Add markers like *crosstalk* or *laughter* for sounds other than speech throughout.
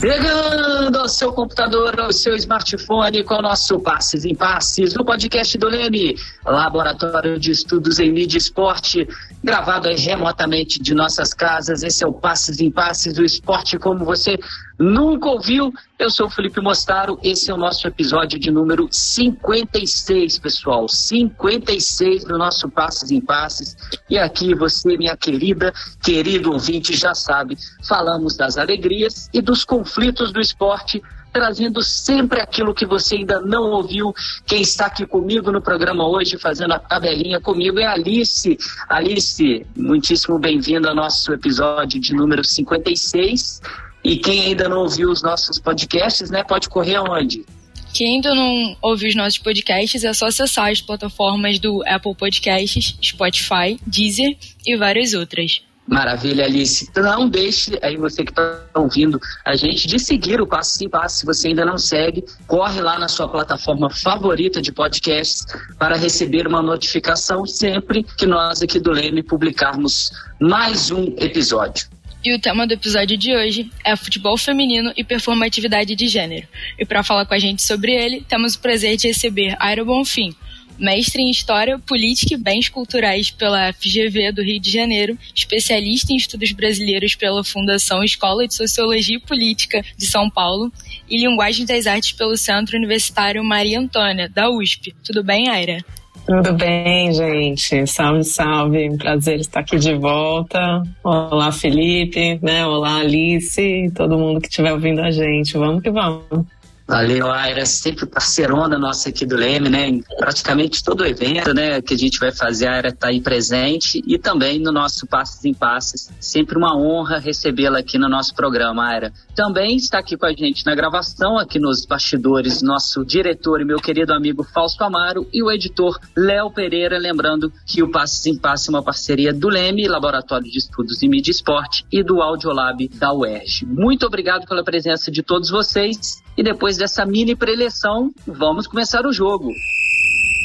Chegando ao seu computador, ao seu smartphone com o nosso Passes em Passes, no podcast do Leme, Laboratório de Estudos em Mídia e Esporte, gravado remotamente de nossas casas. Esse é o Passes em Passes do esporte como você nunca ouviu. Eu sou o Felipe Mostaro, esse é o nosso episódio de número 56, pessoal. 56 do nosso Passes em Passes. E aqui você, minha querida, querido ouvinte, já sabe, falamos das alegrias e dos conflitos do esporte trazendo sempre aquilo que você ainda não ouviu. Quem está aqui comigo no programa hoje, fazendo a tabelinha comigo, é Alice. Alice, muitíssimo bem-vinda ao nosso episódio de número 56. E quem ainda não ouviu os nossos podcasts, né, pode correr aonde? Quem ainda não ouviu os nossos podcasts é só acessar as plataformas do Apple Podcasts, Spotify, Deezer e várias outras. Maravilha, Alice. Não deixe aí você que está ouvindo a gente de seguir o Passo em Passo. Se você ainda não segue, corre lá na sua plataforma favorita de podcasts para receber uma notificação sempre que nós aqui do Leme publicarmos mais um episódio. E o tema do episódio de hoje é futebol feminino e performatividade de gênero. E para falar com a gente sobre ele, temos o prazer de receber Aira Bonfim, mestre em História, Política e Bens Culturais pela FGV do Rio de Janeiro, especialista em estudos brasileiros pela Fundação Escola de Sociologia e Política de São Paulo e Linguagem das Artes pelo Centro Universitário Maria Antônia, da USP. Tudo bem, Aira? Tudo bem, gente? Salve, salve. Prazer estar aqui de volta. Olá, Felipe, né? Olá, Alice, todo mundo que estiver ouvindo a gente. Vamos que vamos. Valeu, Aira, sempre parceirona nossa aqui do Leme, né? Em praticamente todo evento, né, que a gente vai fazer, a Aira tá aí presente e também no nosso Passes em Passes. Sempre uma honra recebê-la aqui no nosso programa, Aira. Também está aqui com a gente na gravação, aqui nos bastidores, nosso diretor e meu querido amigo Fausto Amaro e o editor Léo Pereira, lembrando que o Passes em Passes é uma parceria do Leme, Laboratório de Estudos em Mídia e Esporte e do Audiolab da UERJ. Muito obrigado pela presença de todos vocês e depois dessa mini preleção, vamos começar o jogo.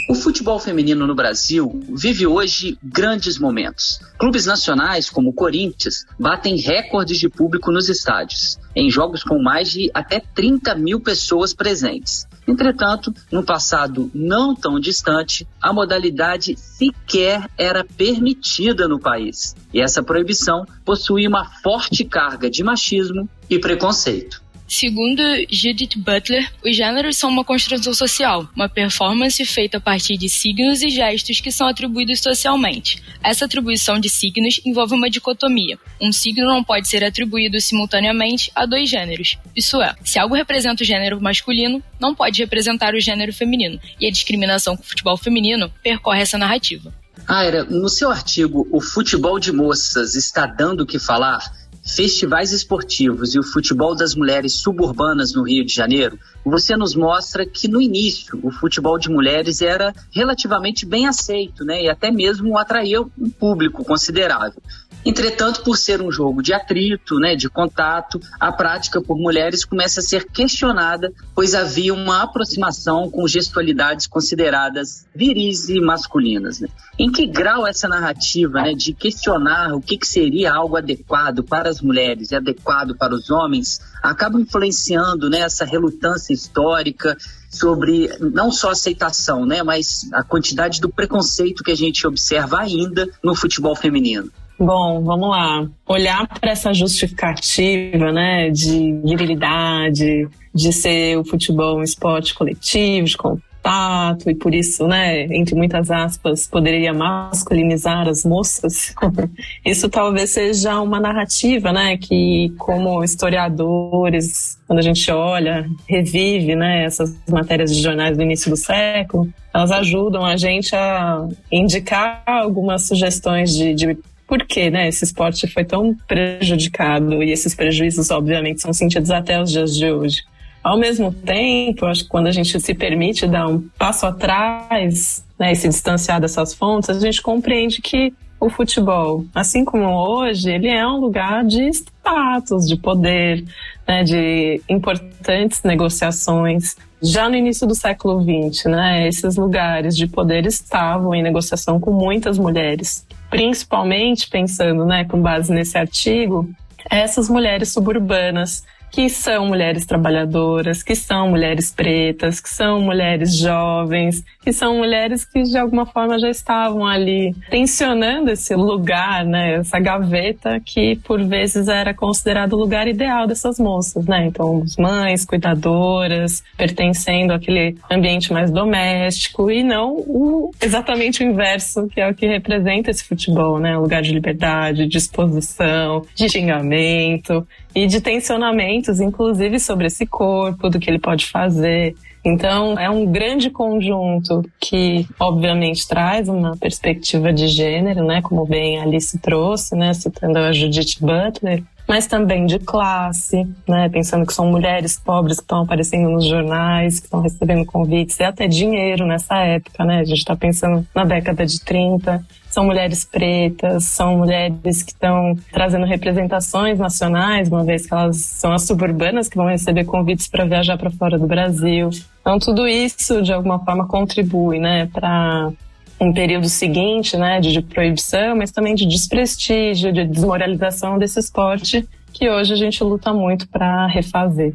O futebol feminino no Brasil vive hoje grandes momentos. Clubes nacionais, como o Corinthians, batem recordes de público nos estádios, em jogos com mais de até 30 mil pessoas presentes. Entretanto, no passado não tão distante, a modalidade sequer era permitida no país. E essa proibição possuía uma forte carga de machismo e preconceito. Segundo Judith Butler, os gêneros são uma construção social, uma performance feita a partir de signos e gestos que são atribuídos socialmente. Essa atribuição de signos envolve uma dicotomia. Um signo não pode ser atribuído simultaneamente a dois gêneros. Isso é, se algo representa o gênero masculino, não pode representar o gênero feminino. E a discriminação com o futebol feminino percorre essa narrativa. Aira, no seu artigo O Futebol de Moças está dando o que falar? Festivais esportivos e o futebol das mulheres suburbanas no Rio de Janeiro, você nos mostra que no início o futebol de mulheres era relativamente bem aceito, né? E até mesmo atraía um público considerável. Entretanto, por ser um jogo de atrito, né, de contato, a prática por mulheres começa a ser questionada, pois havia uma aproximação com gestualidades consideradas viris e masculinas. Né? Em que grau essa narrativa né, de questionar o que, que seria algo adequado para as mulheres e adequado para os homens acaba influenciando né, essa relutância histórica sobre não só aceitação, né, mas a quantidade do preconceito que a gente observa ainda no futebol feminino? Bom, vamos lá. Olhar para essa justificativa, né, de virilidade, de ser o futebol um esporte coletivo, de contato, e por isso, né, entre muitas aspas, poderia masculinizar as moças. *laughs* isso talvez seja uma narrativa, né, que como historiadores, quando a gente olha, revive, né, essas matérias de jornais do início do século, elas ajudam a gente a indicar algumas sugestões de, de por que né, esse esporte foi tão prejudicado e esses prejuízos, obviamente, são sentidos até os dias de hoje. Ao mesmo tempo, acho que quando a gente se permite dar um passo atrás né, e se distanciar dessas fontes, a gente compreende que o futebol, assim como hoje, ele é um lugar de status, de poder, né, de importantes negociações. Já no início do século XX, né, esses lugares de poder estavam em negociação com muitas mulheres principalmente pensando, né, com base nesse artigo, essas mulheres suburbanas que são mulheres trabalhadoras, que são mulheres pretas, que são mulheres jovens, que são mulheres que de alguma forma já estavam ali tensionando esse lugar, né, essa gaveta que por vezes era considerado o lugar ideal dessas moças, né? Então, mães, cuidadoras, pertencendo àquele ambiente mais doméstico e não o, exatamente o inverso, que é o que representa esse futebol, né? O lugar de liberdade, de exposição, de xingamento e de tensionamentos, inclusive sobre esse corpo, do que ele pode fazer. Então, é um grande conjunto que, obviamente, traz uma perspectiva de gênero, né? Como bem a Alice trouxe, né? Citando a Judith Butler, mas também de classe, né? Pensando que são mulheres pobres que estão aparecendo nos jornais, que estão recebendo convites e até dinheiro nessa época, né? A gente está pensando na década de 30 são mulheres pretas, são mulheres que estão trazendo representações nacionais, uma vez que elas são as suburbanas que vão receber convites para viajar para fora do Brasil. Então, tudo isso, de alguma forma, contribui né, para um período seguinte né, de, de proibição, mas também de desprestígio, de desmoralização desse esporte que hoje a gente luta muito para refazer.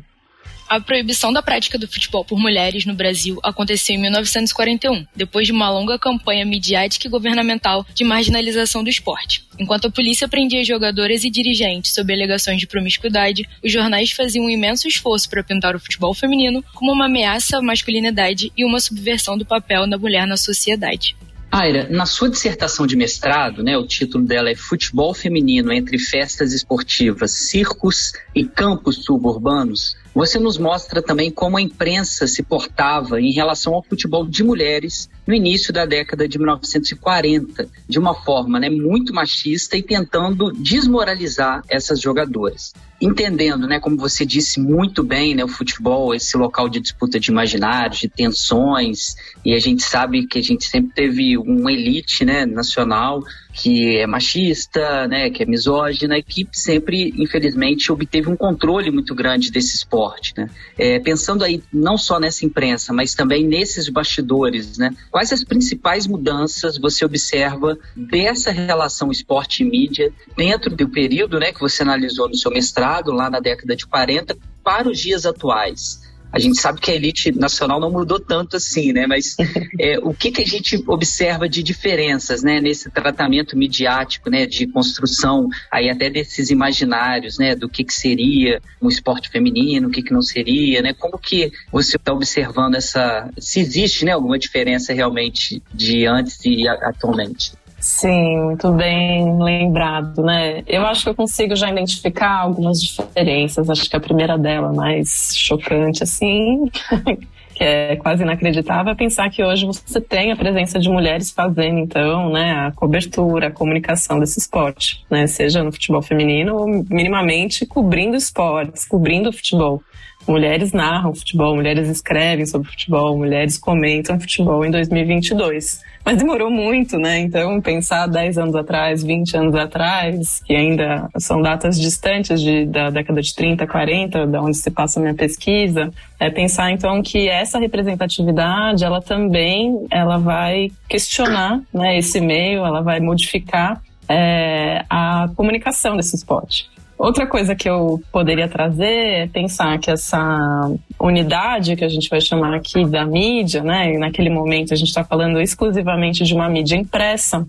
A proibição da prática do futebol por mulheres no Brasil aconteceu em 1941, depois de uma longa campanha midiática e governamental de marginalização do esporte. Enquanto a polícia prendia jogadoras e dirigentes sob alegações de promiscuidade, os jornais faziam um imenso esforço para pintar o futebol feminino como uma ameaça à masculinidade e uma subversão do papel da mulher na sociedade. Aira, na sua dissertação de mestrado, né, o título dela é Futebol Feminino entre Festas Esportivas, Circos e Campos Suburbanos, você nos mostra também como a imprensa se portava em relação ao futebol de mulheres no início da década de 1940, de uma forma né, muito machista e tentando desmoralizar essas jogadoras. Entendendo, né, como você disse muito bem, né, o futebol, esse local de disputa de imaginários, de tensões, e a gente sabe que a gente sempre teve uma elite né, nacional que é machista, né, que é misógina e que sempre, infelizmente, obteve um controle muito grande desse esporte. Né? É, pensando aí não só nessa imprensa, mas também nesses bastidores, né? Quais as principais mudanças você observa dessa relação esporte e mídia dentro do período né, que você analisou no seu mestrado, lá na década de 40, para os dias atuais? A gente sabe que a elite nacional não mudou tanto assim, né? Mas *laughs* é, o que, que a gente observa de diferenças, né? Nesse tratamento midiático, né? De construção aí até desses imaginários, né? Do que, que seria um esporte feminino, o que, que não seria, né? Como que você está observando essa... Se existe, né? Alguma diferença realmente de antes e atualmente? Sim, muito bem lembrado, né? Eu acho que eu consigo já identificar algumas diferenças. Acho que a primeira dela, mais chocante, assim, *laughs* que é quase inacreditável, é pensar que hoje você tem a presença de mulheres fazendo, então, né, a cobertura, a comunicação desse esporte, né? Seja no futebol feminino ou minimamente cobrindo esportes, cobrindo futebol. Mulheres narram futebol, mulheres escrevem sobre futebol, mulheres comentam futebol em 2022. Mas demorou muito, né? Então, pensar 10 anos atrás, 20 anos atrás, que ainda são datas distantes de, da década de 30, 40, da onde se passa a minha pesquisa, é pensar então que essa representatividade, ela também, ela vai questionar, né, esse meio, ela vai modificar é, a comunicação desse esporte. Outra coisa que eu poderia trazer é pensar que essa unidade que a gente vai chamar aqui da mídia, né? E naquele momento a gente está falando exclusivamente de uma mídia impressa,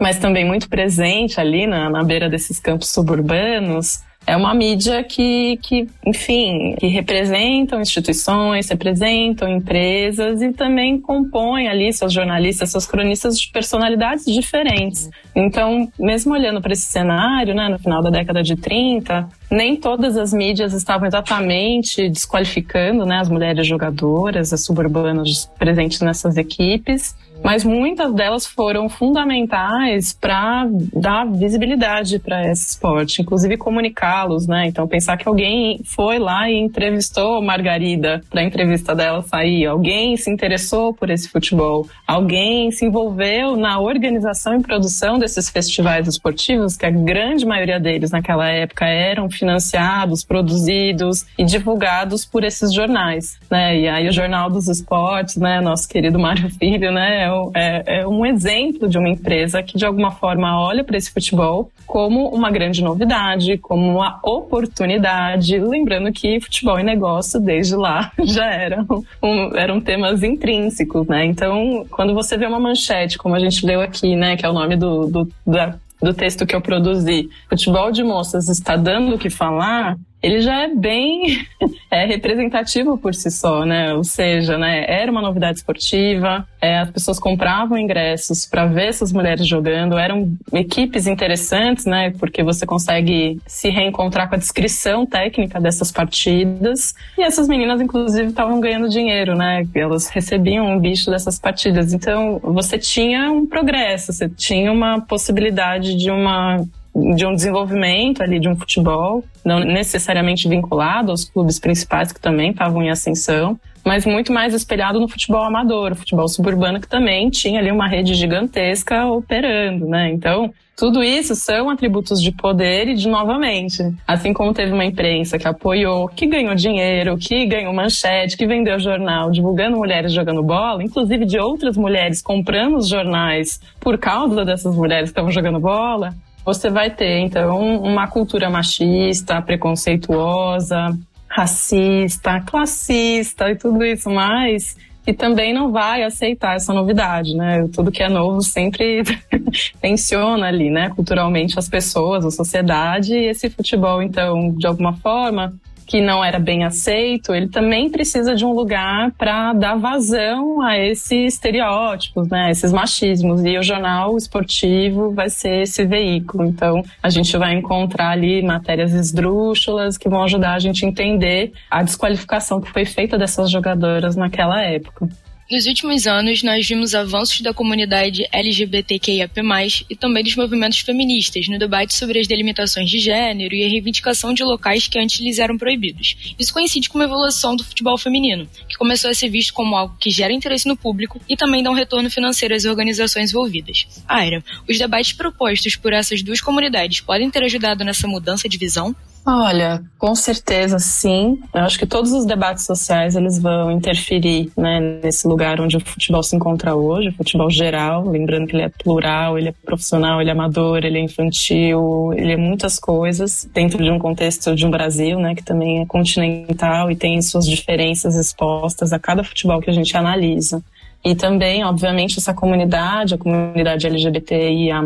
mas também muito presente ali na, na beira desses campos suburbanos, é uma mídia que, que, enfim, que representam instituições, representam empresas e também compõem ali seus jornalistas, seus cronistas de personalidades diferentes. Então, mesmo olhando para esse cenário, né, no final da década de 30, nem todas as mídias estavam exatamente desqualificando né, as mulheres jogadoras, as suburbanas presentes nessas equipes mas muitas delas foram fundamentais para dar visibilidade para esse esporte, inclusive comunicá-los, né? Então pensar que alguém foi lá e entrevistou Margarida para a entrevista dela sair, alguém se interessou por esse futebol, alguém se envolveu na organização e produção esses festivais esportivos, que a grande maioria deles naquela época eram financiados, produzidos e divulgados por esses jornais, né? E aí o Jornal dos Esportes, né, nosso querido Mário Filho, né, é, é, é um exemplo de uma empresa que de alguma forma olha para esse futebol como uma grande novidade, como uma oportunidade, lembrando que futebol e negócio desde lá *laughs* já eram, um, eram temas intrínsecos, né? Então, quando você vê uma manchete, como a gente leu aqui, né, que é o nome do, do da do texto que eu produzi, Futebol de Moças está dando o que falar, ele já é bem *laughs* é, representativo por si só, né? Ou seja, né, era uma novidade esportiva, é, as pessoas compravam ingressos para ver essas mulheres jogando, eram equipes interessantes, né? Porque você consegue se reencontrar com a descrição técnica dessas partidas. E essas meninas, inclusive, estavam ganhando dinheiro, né? Elas recebiam um bicho dessas partidas. Então, você tinha um progresso, você tinha uma possibilidade de uma de um desenvolvimento ali de um futebol, não necessariamente vinculado aos clubes principais que também estavam em ascensão, mas muito mais espelhado no futebol amador, futebol suburbano que também tinha ali uma rede gigantesca operando, né? Então, tudo isso são atributos de poder e de novamente, assim como teve uma imprensa que apoiou, que ganhou dinheiro, que ganhou manchete, que vendeu jornal, divulgando mulheres jogando bola, inclusive de outras mulheres comprando os jornais por causa dessas mulheres que estavam jogando bola você vai ter, então, uma cultura machista, preconceituosa, racista, classista e tudo isso mais, e também não vai aceitar essa novidade, né? Tudo que é novo sempre *laughs* tensiona ali, né? Culturalmente as pessoas, a sociedade, e esse futebol, então, de alguma forma, que não era bem aceito, ele também precisa de um lugar para dar vazão a esses estereótipos, né, esses machismos. E o jornal esportivo vai ser esse veículo. Então, a gente vai encontrar ali matérias esdrúxulas que vão ajudar a gente a entender a desqualificação que foi feita dessas jogadoras naquela época. Nos últimos anos, nós vimos avanços da comunidade LGBTQIAP+, e também dos movimentos feministas no debate sobre as delimitações de gênero e a reivindicação de locais que antes lhes eram proibidos. Isso coincide com uma evolução do futebol feminino, que começou a ser visto como algo que gera interesse no público e também dá um retorno financeiro às organizações envolvidas. Aira, os debates propostos por essas duas comunidades podem ter ajudado nessa mudança de visão? Olha, com certeza sim. Eu acho que todos os debates sociais eles vão interferir né, nesse lugar onde o futebol se encontra hoje, o futebol geral, lembrando que ele é plural, ele é profissional, ele é amador, ele é infantil, ele é muitas coisas dentro de um contexto de um Brasil, né, que também é continental e tem suas diferenças expostas a cada futebol que a gente analisa. E também, obviamente, essa comunidade, a comunidade LGBTIA+,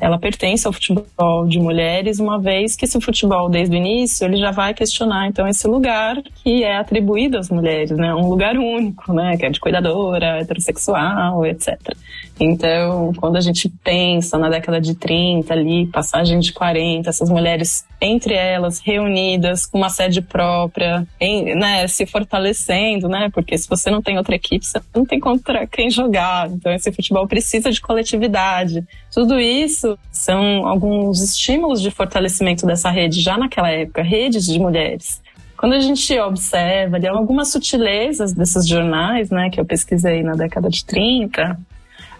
ela pertence ao futebol de mulheres, uma vez que esse futebol, desde o início, ele já vai questionar, então, esse lugar que é atribuído às mulheres, né? Um lugar único, né? Que é de cuidadora, heterossexual, etc. Então, quando a gente pensa na década de 30 ali, passagem de 40, essas mulheres entre elas reunidas com uma sede própria, em, né, se fortalecendo, né? Porque se você não tem outra equipe, você não tem contra quem jogar. Então, esse futebol precisa de coletividade. Tudo isso são alguns estímulos de fortalecimento dessa rede já naquela época, redes de mulheres. Quando a gente observa ali, algumas sutilezas desses jornais, né, que eu pesquisei na década de 30,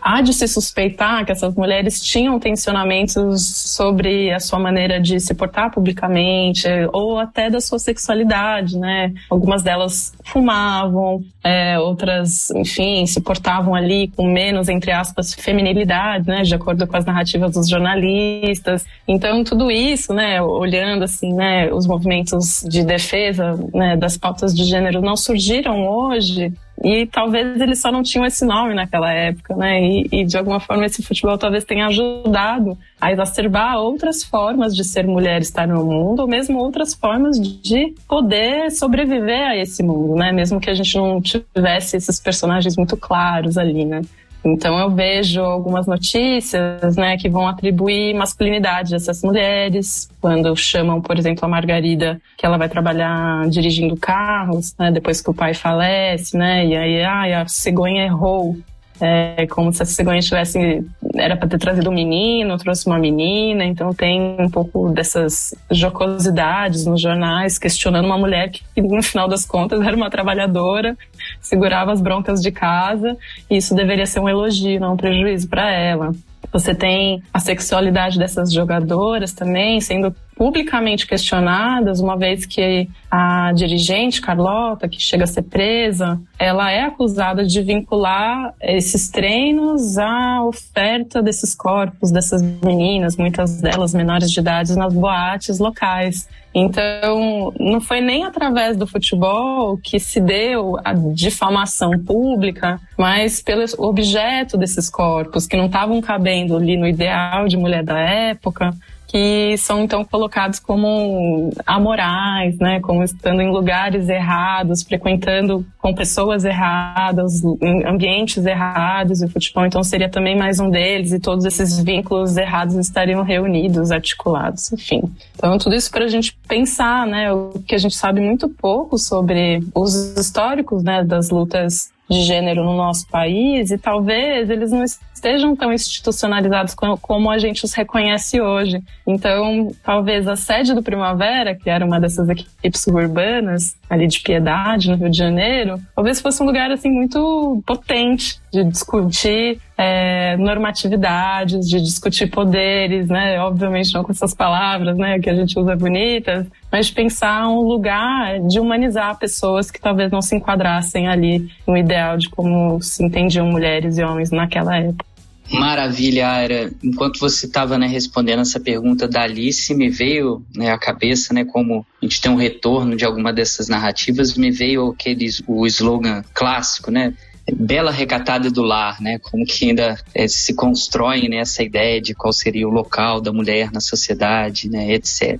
há de se suspeitar que essas mulheres tinham tensionamentos sobre a sua maneira de se portar publicamente ou até da sua sexualidade, né? Algumas delas fumavam, é, outras, enfim, se portavam ali com menos, entre aspas, feminilidade, né? De acordo com as narrativas dos jornalistas. Então, tudo isso, né? Olhando, assim, né? Os movimentos de defesa né, das pautas de gênero não surgiram hoje e talvez eles só não tinham esse nome naquela época, né? E, e, de alguma forma esse futebol talvez tenha ajudado a exacerbar outras formas de ser mulher estar no mundo, ou mesmo outras formas de poder sobreviver a esse mundo, né? Mesmo que a gente não tivesse esses personagens muito claros ali, né? Então eu vejo algumas notícias, né, que vão atribuir masculinidade a essas mulheres, quando chamam, por exemplo, a Margarida, que ela vai trabalhar dirigindo carros, né, depois que o pai falece, né, e aí, ah, a cegonha errou, é como se a cegonha tivesse. Era para ter trazido um menino, trouxe uma menina, então tem um pouco dessas jocosidades nos jornais, questionando uma mulher que, no final das contas, era uma trabalhadora, segurava as broncas de casa, e isso deveria ser um elogio, não um prejuízo para ela. Você tem a sexualidade dessas jogadoras também sendo publicamente questionadas, uma vez que a dirigente Carlota, que chega a ser presa, ela é acusada de vincular esses treinos à oferta desses corpos dessas meninas, muitas delas menores de idade, nas boates locais. Então, não foi nem através do futebol que se deu a difamação pública, mas pelo objeto desses corpos, que não estavam cabendo ali no ideal de mulher da época, que são então colocados como amorais, né, como estando em lugares errados, frequentando com pessoas erradas, em ambientes errados, e o futebol. Então seria também mais um deles, e todos esses vínculos errados estariam reunidos, articulados, enfim. Então tudo isso para a gente pensar, né, o que a gente sabe muito pouco sobre os históricos, né, das lutas de gênero no nosso país e talvez eles não estejam tão institucionalizados como a gente os reconhece hoje. Então, talvez a sede do Primavera, que era uma dessas equipes suburbanas, ali de Piedade, no Rio de Janeiro, talvez fosse um lugar assim muito potente de discutir é, normatividades, de discutir poderes, né? Obviamente não com essas palavras, né, que a gente usa bonitas, mas de pensar um lugar de humanizar pessoas que talvez não se enquadrassem ali no ideal de como se entendiam mulheres e homens naquela época. Maravilha, Ara. Enquanto você estava né, respondendo essa pergunta da Alice, me veio né, à cabeça, né, como a gente tem um retorno de alguma dessas narrativas, me veio aquele, o slogan clássico, né? Bela recatada do lar, né? Como que ainda é, se constrói né, essa ideia de qual seria o local da mulher na sociedade, né, etc.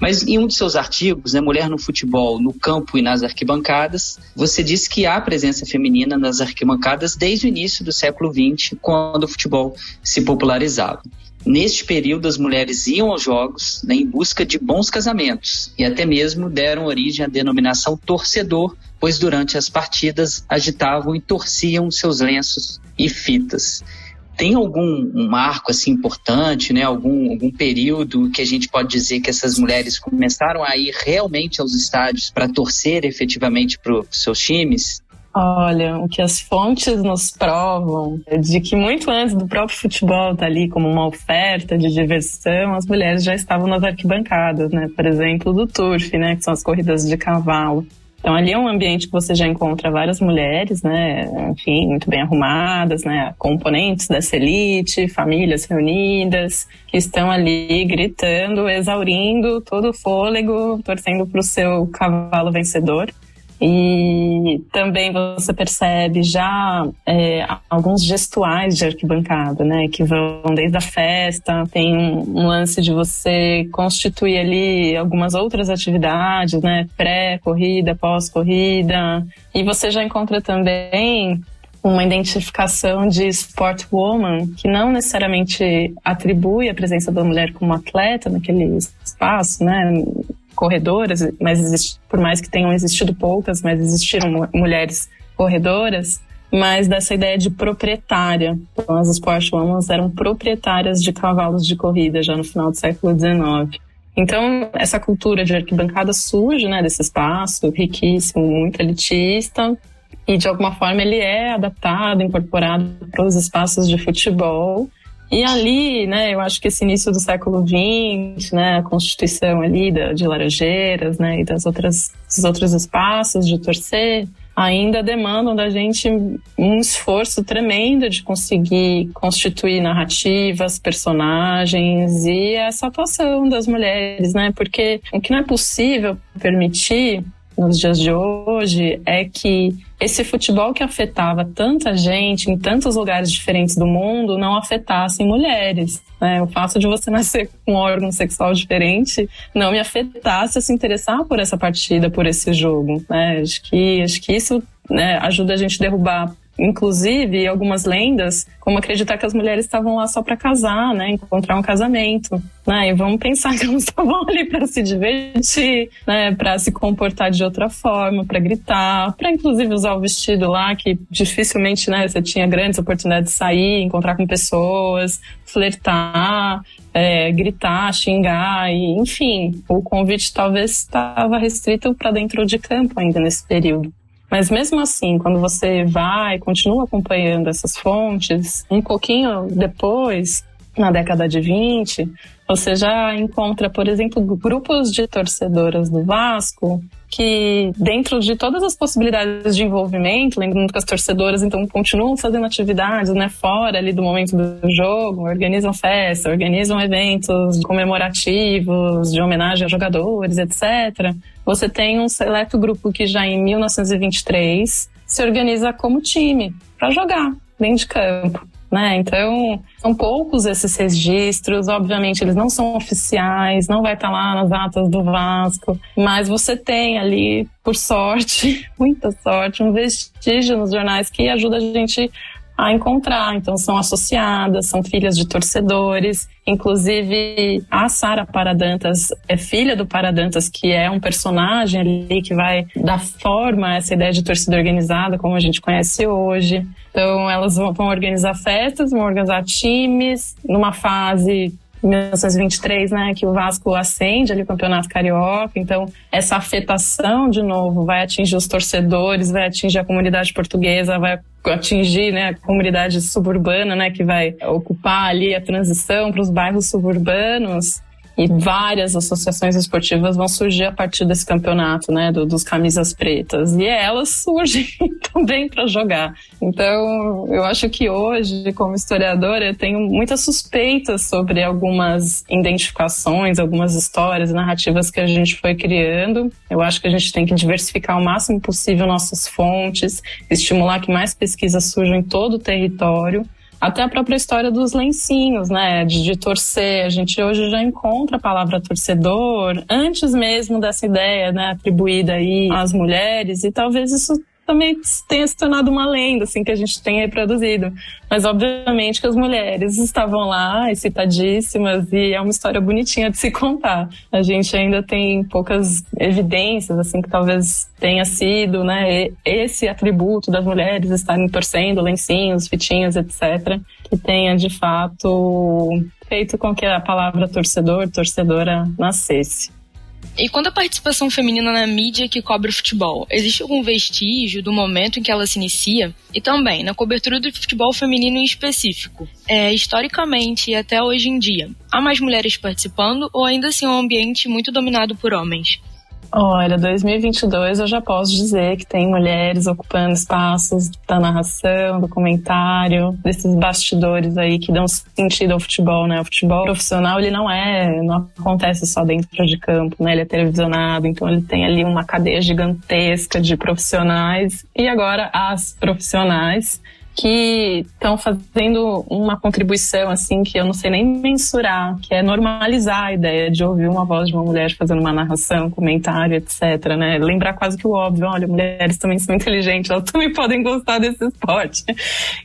Mas em um de seus artigos, né, Mulher no Futebol, no Campo e nas Arquibancadas, você disse que há presença feminina nas arquibancadas desde o início do século XX, quando o futebol se popularizava. Neste período, as mulheres iam aos jogos né, em busca de bons casamentos e até mesmo deram origem à denominação torcedor, pois durante as partidas agitavam e torciam seus lenços e fitas. Tem algum um marco assim importante, né? Algum, algum período que a gente pode dizer que essas mulheres começaram a ir realmente aos estádios para torcer efetivamente para os seus times? Olha, o que as fontes nos provam é de que muito antes do próprio futebol estar tá ali como uma oferta de diversão, as mulheres já estavam nas arquibancadas, né? Por exemplo, do turf, né? Que são as corridas de cavalo. Então ali é um ambiente que você já encontra várias mulheres, né? Enfim, muito bem arrumadas, né? Componentes dessa elite, famílias reunidas, que estão ali gritando, exaurindo todo o fôlego, torcendo para o seu cavalo vencedor. E também você percebe já é, alguns gestuais de arquibancada, né? Que vão desde a festa, tem um lance de você constituir ali algumas outras atividades, né? Pré-corrida, pós-corrida. E você já encontra também uma identificação de sport woman que não necessariamente atribui a presença da mulher como atleta naquele espaço, né? Corredoras, mas existe, por mais que tenham existido poucas, mas existiram mulheres corredoras, mas dessa ideia de proprietária. Então, as Sportwomen eram proprietárias de cavalos de corrida já no final do século XIX. Então, essa cultura de arquibancada surge né, desse espaço riquíssimo, muito elitista, e de alguma forma ele é adaptado, incorporado para os espaços de futebol, e ali, né, eu acho que esse início do século XX, né, a constituição ali da, de Laranjeiras, né, e das outras, dos outros espaços de torcer, ainda demandam da gente um esforço tremendo de conseguir constituir narrativas, personagens e essa atuação das mulheres, né? Porque o que não é possível permitir nos dias de hoje é que esse futebol que afetava tanta gente em tantos lugares diferentes do mundo não afetasse mulheres. Né? O fato de você nascer com um órgão sexual diferente não me afetasse a se interessar por essa partida, por esse jogo. Né? Acho, que, acho que isso né, ajuda a gente a derrubar inclusive algumas lendas, como acreditar que as mulheres estavam lá só para casar, né, encontrar um casamento, né? E vamos pensar *laughs* que elas estavam ali para se divertir, né, para se comportar de outra forma, para gritar, para inclusive usar o vestido lá que dificilmente, né, você tinha grandes oportunidades de sair, encontrar com pessoas, flertar, é, gritar, xingar, e, enfim, o convite talvez estava restrito para dentro de campo ainda nesse período. Mas mesmo assim, quando você vai, continua acompanhando essas fontes, um pouquinho depois, na década de 20, você já encontra, por exemplo, grupos de torcedoras do Vasco que, dentro de todas as possibilidades de envolvimento, lembrando que as torcedoras então continuam fazendo atividades, né, fora ali do momento do jogo, organizam festa, organizam eventos comemorativos, de homenagem a jogadores, etc. Você tem um seleto grupo que já em 1923 se organiza como time para jogar dentro de campo né? Então, são poucos esses registros, obviamente eles não são oficiais, não vai estar lá nas atas do Vasco, mas você tem ali, por sorte, *laughs* muita sorte, um vestígio nos jornais que ajuda a gente a encontrar. Então, são associadas, são filhas de torcedores. Inclusive, a Sara Paradantas é filha do Paradantas, que é um personagem ali que vai dar forma a essa ideia de torcida organizada, como a gente conhece hoje. Então, elas vão organizar festas, vão organizar times. Numa fase 1923, né, que o Vasco acende ali o Campeonato Carioca. Então, essa afetação, de novo, vai atingir os torcedores, vai atingir a comunidade portuguesa, vai atingir né, a comunidade suburbana, né, que vai ocupar ali a transição para os bairros suburbanos. E várias associações esportivas vão surgir a partir desse campeonato, né, do, dos camisas pretas. E elas surgem *laughs* também para jogar. Então, eu acho que hoje, como historiadora, eu tenho muitas suspeitas sobre algumas identificações, algumas histórias, narrativas que a gente foi criando. Eu acho que a gente tem que diversificar o máximo possível nossas fontes, estimular que mais pesquisas surjam em todo o território até a própria história dos lencinhos, né? De, de, torcer. A gente hoje já encontra a palavra torcedor antes mesmo dessa ideia, né? Atribuída aí às mulheres. E talvez isso também tenha se tornado uma lenda, assim, que a gente tenha reproduzido. Mas, obviamente, que as mulheres estavam lá, excitadíssimas, e é uma história bonitinha de se contar. A gente ainda tem poucas evidências, assim, que talvez tenha sido, né, esse atributo das mulheres estarem torcendo lencinhos, fitinhas, etc., que tenha, de fato, feito com que a palavra torcedor, torcedora nascesse. E quando a participação feminina na mídia que cobre o futebol, existe algum vestígio do momento em que ela se inicia? E também na cobertura do futebol feminino em específico. É, historicamente e até hoje em dia, há mais mulheres participando ou ainda assim é um ambiente muito dominado por homens? Olha, 2022 eu já posso dizer que tem mulheres ocupando espaços da narração, do comentário, desses bastidores aí que dão sentido ao futebol, né? O futebol profissional, ele não é, não acontece só dentro de campo, né? Ele é televisionado, então ele tem ali uma cadeia gigantesca de profissionais e agora as profissionais que estão fazendo uma contribuição assim que eu não sei nem mensurar, que é normalizar a ideia de ouvir uma voz de uma mulher fazendo uma narração, comentário, etc, né? Lembrar quase que o óbvio, olha, mulheres também são inteligentes, elas também *laughs* podem gostar desse esporte.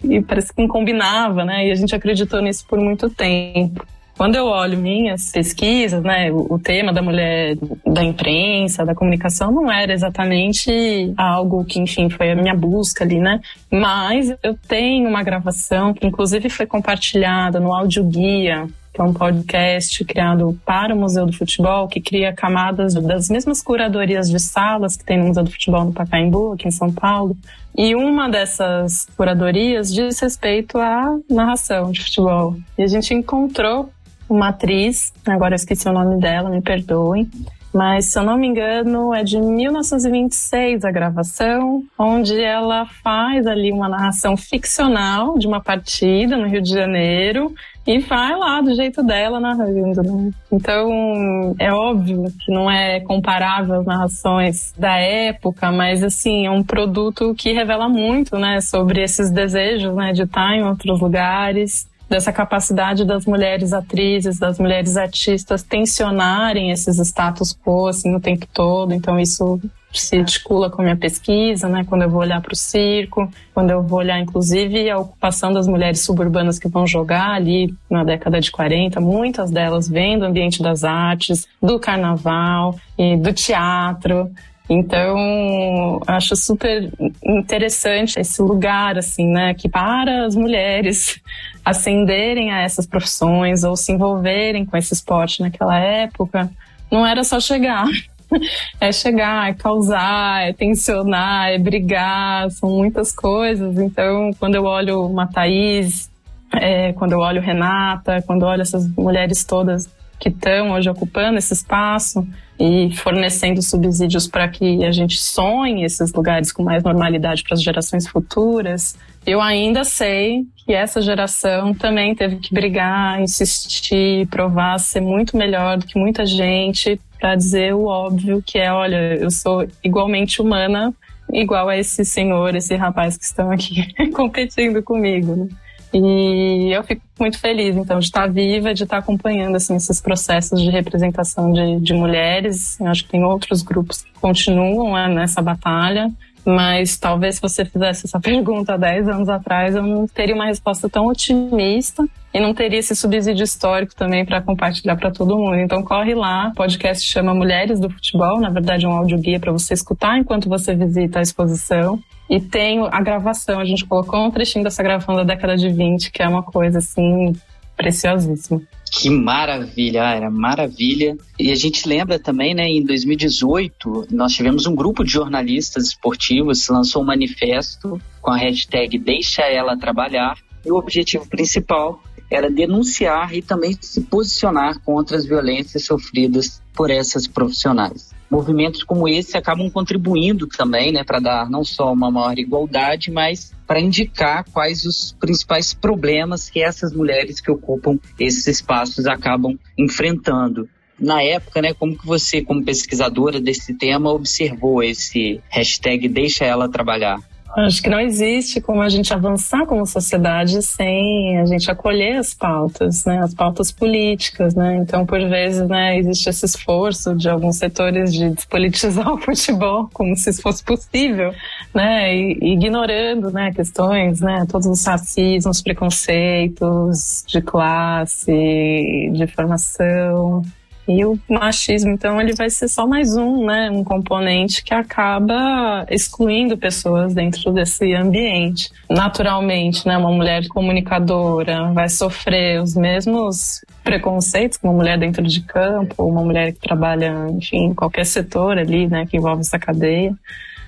E parece que não combinava, né? E a gente acreditou nisso por muito tempo. Quando eu olho minhas pesquisas, né, o, tema da mulher da imprensa, da comunicação, não era exatamente algo que, enfim, foi a minha busca ali, né? Mas eu tenho uma gravação que, inclusive, foi compartilhada no áudio guia que é um podcast criado para o Museu do Futebol, que cria camadas das mesmas curadorias de salas que tem no Museu do Futebol no Pacaembu, aqui em São Paulo. E uma dessas curadorias diz respeito à narração de futebol. E a gente encontrou uma atriz, agora eu esqueci o nome dela, me perdoem. Mas, se eu não me engano, é de 1926 a gravação, onde ela faz ali uma narração ficcional de uma partida no Rio de Janeiro e vai lá do jeito dela narrando, né? Então, é óbvio que não é comparável às narrações da época, mas assim, é um produto que revela muito, né, sobre esses desejos, né, de estar em outros lugares dessa capacidade das mulheres atrizes, das mulheres artistas tensionarem esses status quo assim o tempo todo. Então isso se articula com a minha pesquisa, né? Quando eu vou olhar para o circo, quando eu vou olhar inclusive a ocupação das mulheres suburbanas que vão jogar ali na década de 40, muitas delas vêm do ambiente das artes, do carnaval e do teatro. Então, acho super interessante esse lugar, assim, né, que para as mulheres ascenderem a essas profissões ou se envolverem com esse esporte naquela época, não era só chegar *laughs* é chegar, é causar, é tensionar, é brigar, são muitas coisas. Então, quando eu olho uma Thaís, é, quando eu olho Renata, quando eu olho essas mulheres todas que estão hoje ocupando esse espaço e fornecendo subsídios para que a gente sonhe esses lugares com mais normalidade para as gerações futuras, eu ainda sei que essa geração também teve que brigar, insistir, provar ser muito melhor do que muita gente para dizer o óbvio que é, olha, eu sou igualmente humana, igual a esse senhor, esse rapaz que estão aqui *laughs* competindo comigo. Né? E eu fico muito feliz, então, de estar viva, de estar acompanhando assim, esses processos de representação de, de mulheres. Eu acho que tem outros grupos que continuam né, nessa batalha, mas talvez se você fizesse essa *laughs* pergunta há 10 anos atrás, eu não teria uma resposta tão otimista e não teria esse subsídio histórico também para compartilhar para todo mundo. Então corre lá, o podcast chama Mulheres do Futebol, na verdade é um áudio guia para você escutar enquanto você visita a exposição. E tem a gravação, a gente colocou um trechinho dessa gravação da década de 20, que é uma coisa assim preciosíssima. Que maravilha, era maravilha. E a gente lembra também, né, em 2018, nós tivemos um grupo de jornalistas esportivos, lançou um manifesto com a hashtag Deixa Ela Trabalhar. E o objetivo principal era denunciar e também se posicionar contra as violências sofridas por essas profissionais movimentos como esse acabam contribuindo também, né, para dar não só uma maior igualdade, mas para indicar quais os principais problemas que essas mulheres que ocupam esses espaços acabam enfrentando. Na época, né, como que você, como pesquisadora desse tema, observou esse hashtag Deixa Ela Trabalhar? Acho que não existe como a gente avançar como sociedade sem a gente acolher as pautas, né, as pautas políticas, né. Então, por vezes, né, existe esse esforço de alguns setores de despolitizar *laughs* o futebol como se isso fosse possível, né, e, ignorando, né, questões, né, todos os racismos, preconceitos de classe, de formação, e o machismo, então, ele vai ser só mais um, né, um componente que acaba excluindo pessoas dentro desse ambiente. Naturalmente, né, uma mulher comunicadora vai sofrer os mesmos preconceitos que uma mulher dentro de campo, uma mulher que trabalha, enfim, em qualquer setor ali, né, que envolve essa cadeia.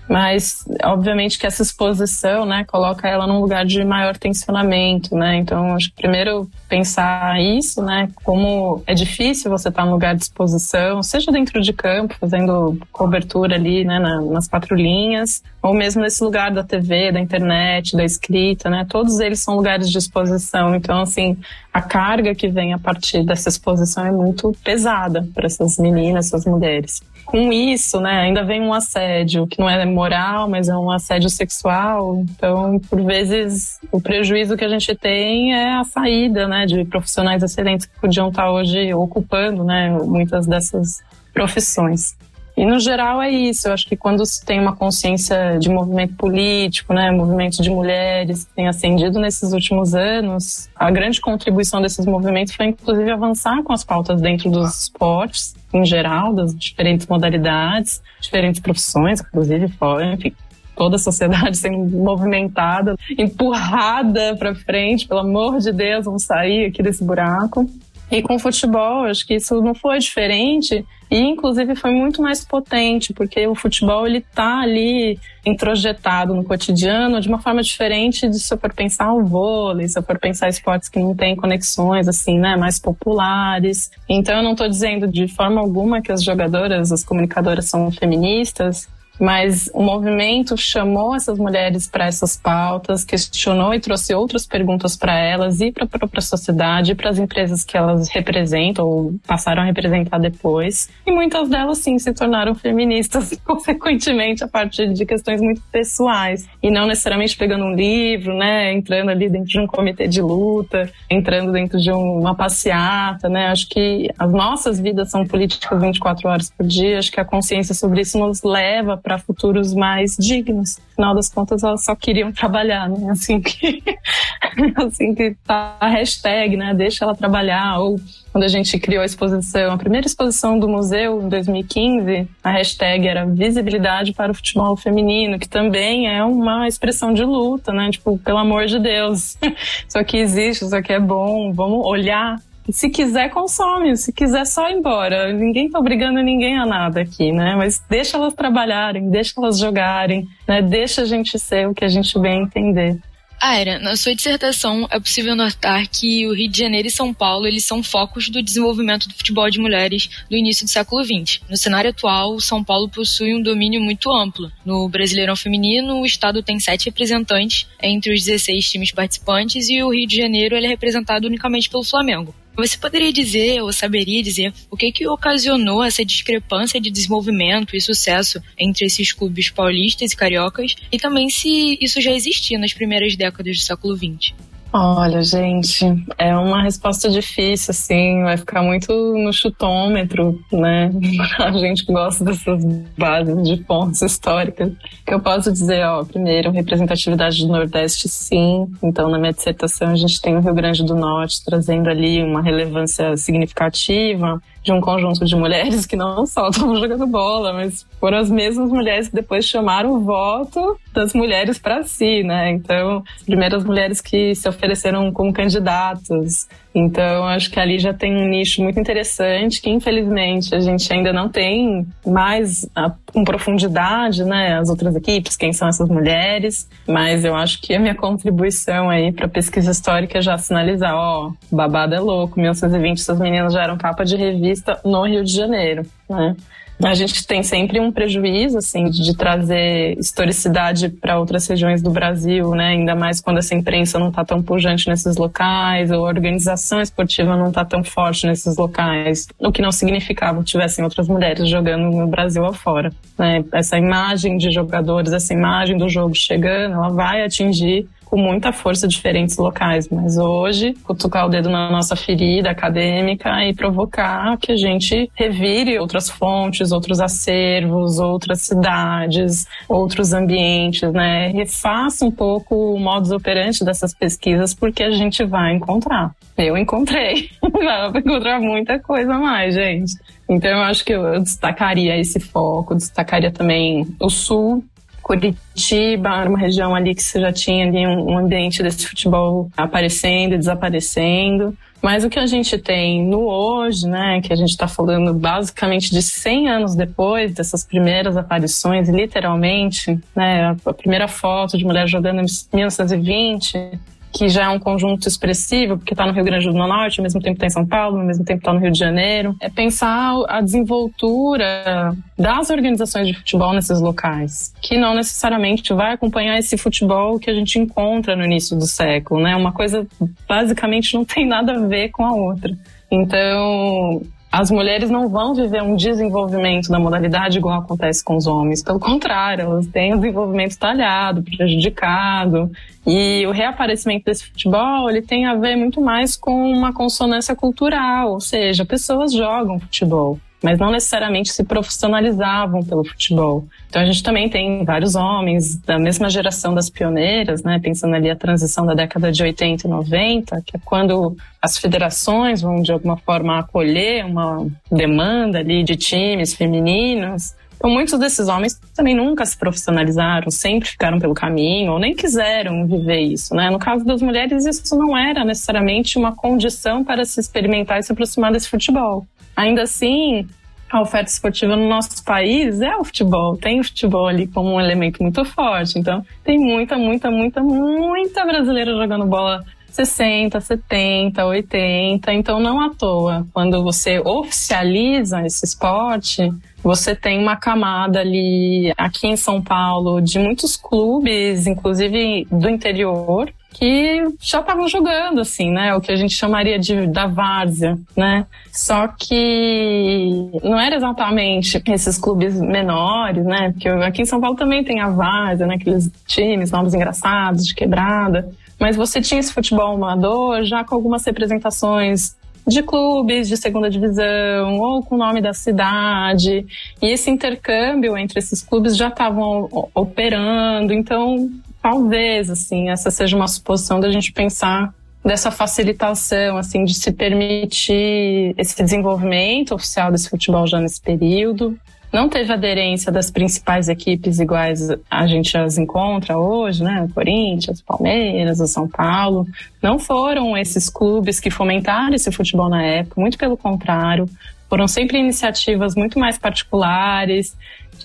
Mas, obviamente, que essa exposição, né, coloca ela num lugar de maior tensionamento, né? Então, acho que primeiro pensar isso, né, como é difícil você estar num lugar de exposição, seja dentro de campo, fazendo cobertura ali, né, na, nas patrulhinhas, ou mesmo nesse lugar da TV, da internet, da escrita, né? Todos eles são lugares de exposição. Então, assim, a carga que vem a partir dessa exposição é muito pesada para essas meninas, essas mulheres com isso, né, ainda vem um assédio que não é moral, mas é um assédio sexual. Então, por vezes, o prejuízo que a gente tem é a saída, né, de profissionais excelentes que podiam estar hoje ocupando, né, muitas dessas profissões. E no geral é isso. Eu acho que quando se tem uma consciência de movimento político, né, movimento de mulheres que tem ascendido nesses últimos anos, a grande contribuição desses movimentos foi inclusive avançar com as pautas dentro dos esportes em geral, das diferentes modalidades, diferentes profissões, inclusive, enfim, toda a sociedade *laughs* sendo movimentada, empurrada para frente, pelo amor de Deus, vamos sair aqui desse buraco. E com o futebol, acho que isso não foi diferente e inclusive foi muito mais potente, porque o futebol ele tá ali introjetado no cotidiano de uma forma diferente de se eu for pensar o vôlei, se eu for pensar esportes que não têm conexões assim, né, mais populares. Então eu não estou dizendo de forma alguma que as jogadoras, as comunicadoras são feministas, mas o movimento chamou essas mulheres para essas pautas, questionou e trouxe outras perguntas para elas e para a própria sociedade, para as empresas que elas representam ou passaram a representar depois. E muitas delas, sim, se tornaram feministas, *laughs* consequentemente, a partir de questões muito pessoais. E não necessariamente pegando um livro, né, entrando ali dentro de um comitê de luta, entrando dentro de uma passeata, né. Acho que as nossas vidas são políticas 24 horas por dia. Acho que a consciência sobre isso nos leva para futuros mais dignos. Afinal das contas, elas só queriam trabalhar, né? Assim que, *laughs* assim que tá a hashtag, né? Deixa ela trabalhar. Ou quando a gente criou a exposição, a primeira exposição do museu em 2015, a hashtag era visibilidade para o futebol feminino, que também é uma expressão de luta, né? Tipo, pelo amor de Deus, *laughs* isso aqui existe, isso aqui é bom, vamos olhar se quiser, consome, se quiser, só ir embora. Ninguém tá obrigando ninguém a nada aqui, né? Mas deixa elas trabalharem, deixa elas jogarem, né? Deixa a gente ser o que a gente bem entender. Aira, na sua dissertação é possível notar que o Rio de Janeiro e São Paulo eles são focos do desenvolvimento do futebol de mulheres do início do século XX. No cenário atual, São Paulo possui um domínio muito amplo. No Brasileirão Feminino, o estado tem sete representantes entre os 16 times participantes e o Rio de Janeiro ele é representado unicamente pelo Flamengo. Você poderia dizer, ou saberia dizer, o que que ocasionou essa discrepância de desenvolvimento e sucesso entre esses clubes paulistas e cariocas, e também se isso já existia nas primeiras décadas do século XX? Olha, gente, é uma resposta difícil, assim, vai ficar muito no chutômetro, né? *laughs* A gente gosta dessas bases de pontos históricas. Que eu posso dizer, ó, primeiro, representatividade do Nordeste, sim. Então, na minha dissertação, a gente tem o Rio Grande do Norte trazendo ali uma relevância significativa de um conjunto de mulheres que não só estavam jogando bola, mas foram as mesmas mulheres que depois chamaram o voto das mulheres para si, né? Então, as primeiras mulheres que se ofereceram como candidatas. Então, acho que ali já tem um nicho muito interessante que, infelizmente, a gente ainda não tem mais a, com profundidade, né? As outras equipes, quem são essas mulheres. Mas eu acho que a minha contribuição aí para pesquisa histórica é já sinalizar: ó, babado é louco, 1920 essas meninas já eram capa de revista no Rio de Janeiro, né? A gente tem sempre um prejuízo, assim, de trazer historicidade para outras regiões do Brasil, né? Ainda mais quando essa imprensa não está tão pujante nesses locais, ou a organização esportiva não está tão forte nesses locais, o que não significava que tivessem outras mulheres jogando no Brasil afora. Né? Essa imagem de jogadores, essa imagem do jogo chegando, ela vai atingir com muita força diferentes locais, mas hoje cutucar o dedo na nossa ferida acadêmica e provocar que a gente revire outras fontes, outros acervos, outras cidades, outros ambientes, né? Refaça um pouco o modus operandi dessas pesquisas porque a gente vai encontrar. Eu encontrei. *laughs* vai encontrar muita coisa a mais, gente. Então eu acho que eu destacaria esse foco, destacaria também o sul, Curitiba era uma região ali que você já tinha ali um, ambiente desse futebol aparecendo e desaparecendo. Mas o que a gente tem no hoje, né, que a gente está falando basicamente de 100 anos depois dessas primeiras aparições, literalmente, né, a primeira foto de mulher jogando em 1920, que já é um conjunto expressivo, porque está no Rio Grande do Norte, ao mesmo tempo está em São Paulo, ao mesmo tempo está no Rio de Janeiro. É pensar a desenvoltura das organizações de futebol nesses locais, que não necessariamente vai acompanhar esse futebol que a gente encontra no início do século, né? Uma coisa basicamente não tem nada a ver com a outra. Então, as mulheres não vão viver um desenvolvimento da modalidade igual acontece com os homens. Pelo contrário, elas têm um desenvolvimento talhado, prejudicado. E o reaparecimento desse futebol, ele tem a ver muito mais com uma consonância cultural, ou seja, pessoas jogam futebol mas não necessariamente se profissionalizavam pelo futebol. Então a gente também tem vários homens da mesma geração das pioneiras, né, pensando ali a transição da década de 80 e 90, que é quando as federações vão de alguma forma acolher uma demanda ali de times femininos. Então, muitos desses homens também nunca se profissionalizaram, sempre ficaram pelo caminho, ou nem quiseram viver isso, né? No caso das mulheres, isso não era necessariamente uma condição para se experimentar e se aproximar desse futebol. Ainda assim, a oferta esportiva no nosso país é o futebol. Tem o futebol ali como um elemento muito forte. Então, tem muita, muita, muita, muita brasileira jogando bola 60, 70, 80. Então, não à toa, quando você oficializa esse esporte, você tem uma camada ali, aqui em São Paulo, de muitos clubes, inclusive do interior, que já estavam jogando, assim, né? O que a gente chamaria de da várzea, né? Só que não era exatamente esses clubes menores, né? Porque aqui em São Paulo também tem a várzea, né? Aqueles times novos engraçados, de quebrada. Mas você tinha esse futebol amador já com algumas representações de clubes de segunda divisão ou com o nome da cidade. E esse intercâmbio entre esses clubes já estavam operando, então talvez assim essa seja uma suposição da gente pensar dessa facilitação assim de se permitir esse desenvolvimento oficial desse futebol já nesse período não teve aderência das principais equipes iguais a gente as encontra hoje, né? O Corinthians, o Palmeiras, o São Paulo. Não foram esses clubes que fomentaram esse futebol na época, muito pelo contrário. Foram sempre iniciativas muito mais particulares,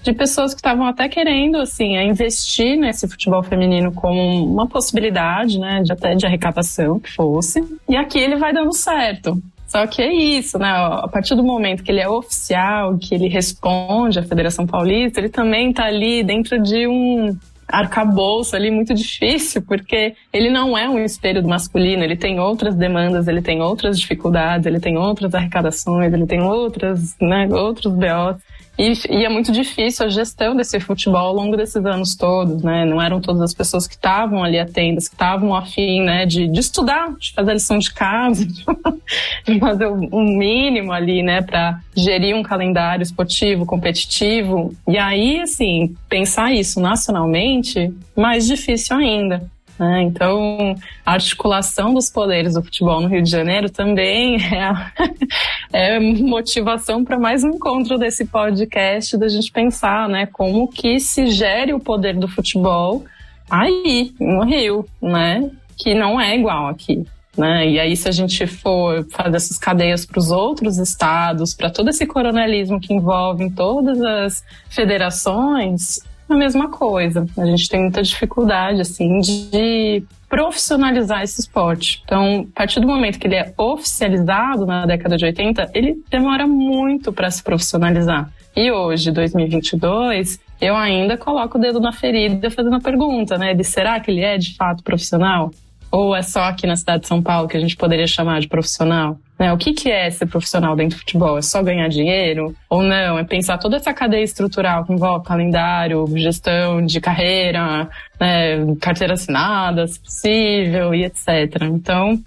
de pessoas que estavam até querendo, assim, investir nesse futebol feminino como uma possibilidade, né? De até de arrecadação que fosse. E aqui ele vai dando certo. Só que é isso, né? A partir do momento que ele é oficial, que ele responde à Federação Paulista, ele também está ali dentro de um arcabouço ali muito difícil, porque ele não é um espelho do masculino, ele tem outras demandas, ele tem outras dificuldades, ele tem outras arrecadações, ele tem outras, né, outros BOs. E, e, é muito difícil a gestão desse futebol ao longo desses anos todos, né? Não eram todas as pessoas que estavam ali atentas, que estavam afim, né, de, de estudar, de fazer lição de casa, *laughs* de fazer um mínimo ali, né, para gerir um calendário esportivo, competitivo. E aí, assim, pensar isso nacionalmente, mais difícil ainda. Né? Então, a articulação dos poderes do futebol no Rio de Janeiro também *laughs* é, é motivação para mais um encontro desse podcast, da gente pensar né, como que se gere o poder do futebol aí, no Rio, né? que não é igual aqui. Né? E aí, se a gente for fazer essas cadeias para os outros estados, para todo esse coronelismo que envolve em todas as federações, a mesma coisa. A gente tem muita dificuldade, assim, de profissionalizar esse esporte. Então, a partir do momento que ele é oficializado na década de 80, ele demora muito para se profissionalizar. E hoje, 2022, eu ainda coloco o dedo na ferida fazendo a pergunta, né? De será que ele é de fato profissional? Ou é só aqui na cidade de São Paulo que a gente poderia chamar de profissional? Né? O que, que é ser profissional dentro do futebol? É só ganhar dinheiro? Ou não? É pensar toda essa cadeia estrutural que envolve calendário, gestão de carreira, né? carteira assinada, se possível, e etc. Então,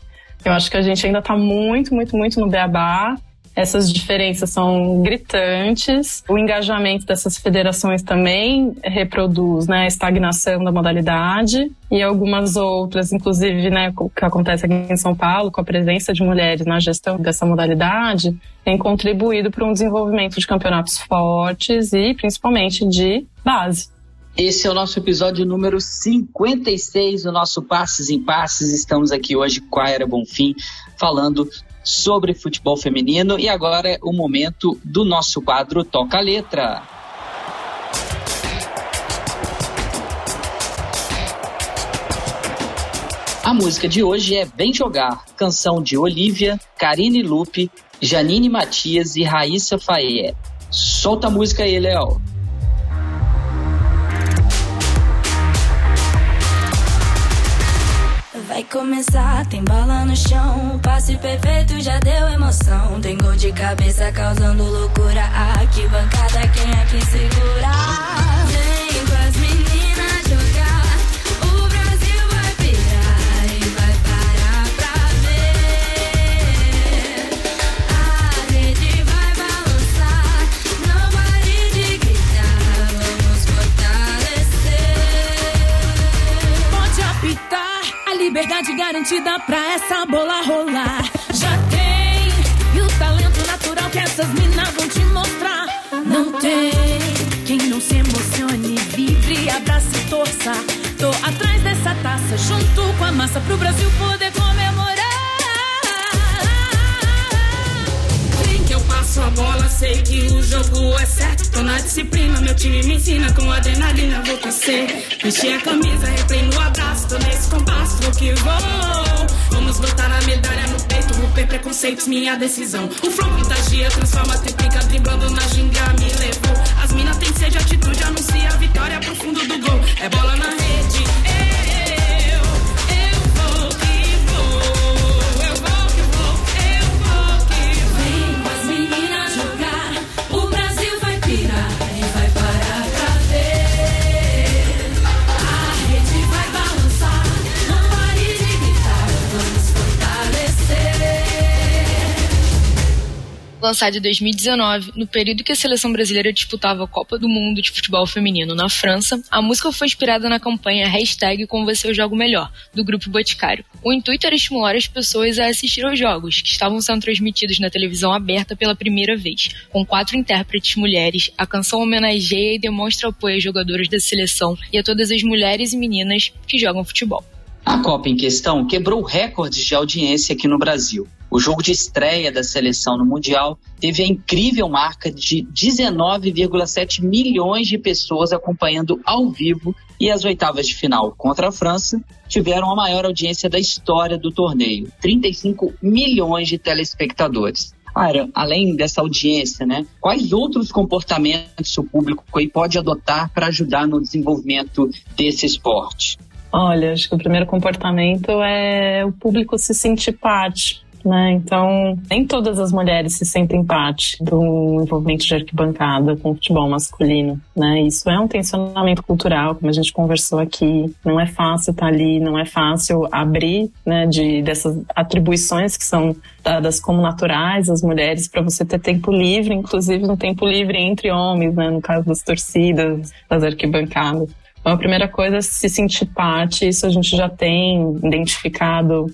eu acho que a gente ainda está muito, muito, muito no beabá essas diferenças são gritantes. O engajamento dessas federações também reproduz né, a estagnação da modalidade e algumas outras, inclusive, né, o que acontece aqui em São Paulo, com a presença de mulheres na gestão dessa modalidade, tem contribuído para um desenvolvimento de campeonatos fortes e principalmente de base. Esse é o nosso episódio número 56 do nosso Passes em Passes. Estamos aqui hoje com a Era Bonfim falando sobre futebol feminino. E agora é o momento do nosso quadro Toca Letra. A música de hoje é Bem Jogar, canção de Olivia, Karine Lupe, Janine Matias e Raíssa Faye. Solta a música aí, Léo. Vai começar, tem bola no chão. Passe perfeito já deu emoção. Tem gol de cabeça causando loucura. Aqui bancada, quem é que segura? Liberdade garantida pra essa bola rolar. Já tem, e o talento natural que essas minas vão te mostrar. Não tem quem não se emocione, vibre, abrace e torça. Tô atrás dessa taça, junto com a massa, pro Brasil poder comemorar. Passo a bola, sei que o jogo é certo. Tô na disciplina, meu time me ensina com adrenalina, vou torcer. Vestir a camisa, replay no abraço, tô nesse compasso, vou que vou. Vamos botar a medalha no peito, romper preconceitos, minha decisão. O flow contagia, transforma, triplica, driblando na ginga, me levou. As minas têm sede, atitude, anuncia a vitória pro fundo do gol. É bola na rede, lançado em 2019, no período que a seleção brasileira disputava a Copa do Mundo de Futebol Feminino na França, a música foi inspirada na campanha Hashtag Você Eu Jogo Melhor, do Grupo Boticário. O intuito era estimular as pessoas a assistir aos jogos, que estavam sendo transmitidos na televisão aberta pela primeira vez. Com quatro intérpretes mulheres, a canção homenageia e demonstra apoio às jogadoras da seleção e a todas as mulheres e meninas que jogam futebol. A Copa em questão quebrou recordes de audiência aqui no Brasil. O jogo de estreia da seleção no Mundial teve a incrível marca de 19,7 milhões de pessoas acompanhando ao vivo e as oitavas de final contra a França tiveram a maior audiência da história do torneio, 35 milhões de telespectadores. Cara, além dessa audiência, né, quais outros comportamentos o público pode adotar para ajudar no desenvolvimento desse esporte? Olha, acho que o primeiro comportamento é o público se sentir parte né? Então, nem todas as mulheres se sentem parte do envolvimento de arquibancada com o futebol masculino, né? Isso é um tensionamento cultural, como a gente conversou aqui. Não é fácil estar ali, não é fácil abrir, né, de dessas atribuições que são dadas como naturais às mulheres para você ter tempo livre, inclusive no tempo livre entre homens, né, no caso das torcidas, das arquibancadas. Então, a primeira coisa é se sentir parte, isso a gente já tem identificado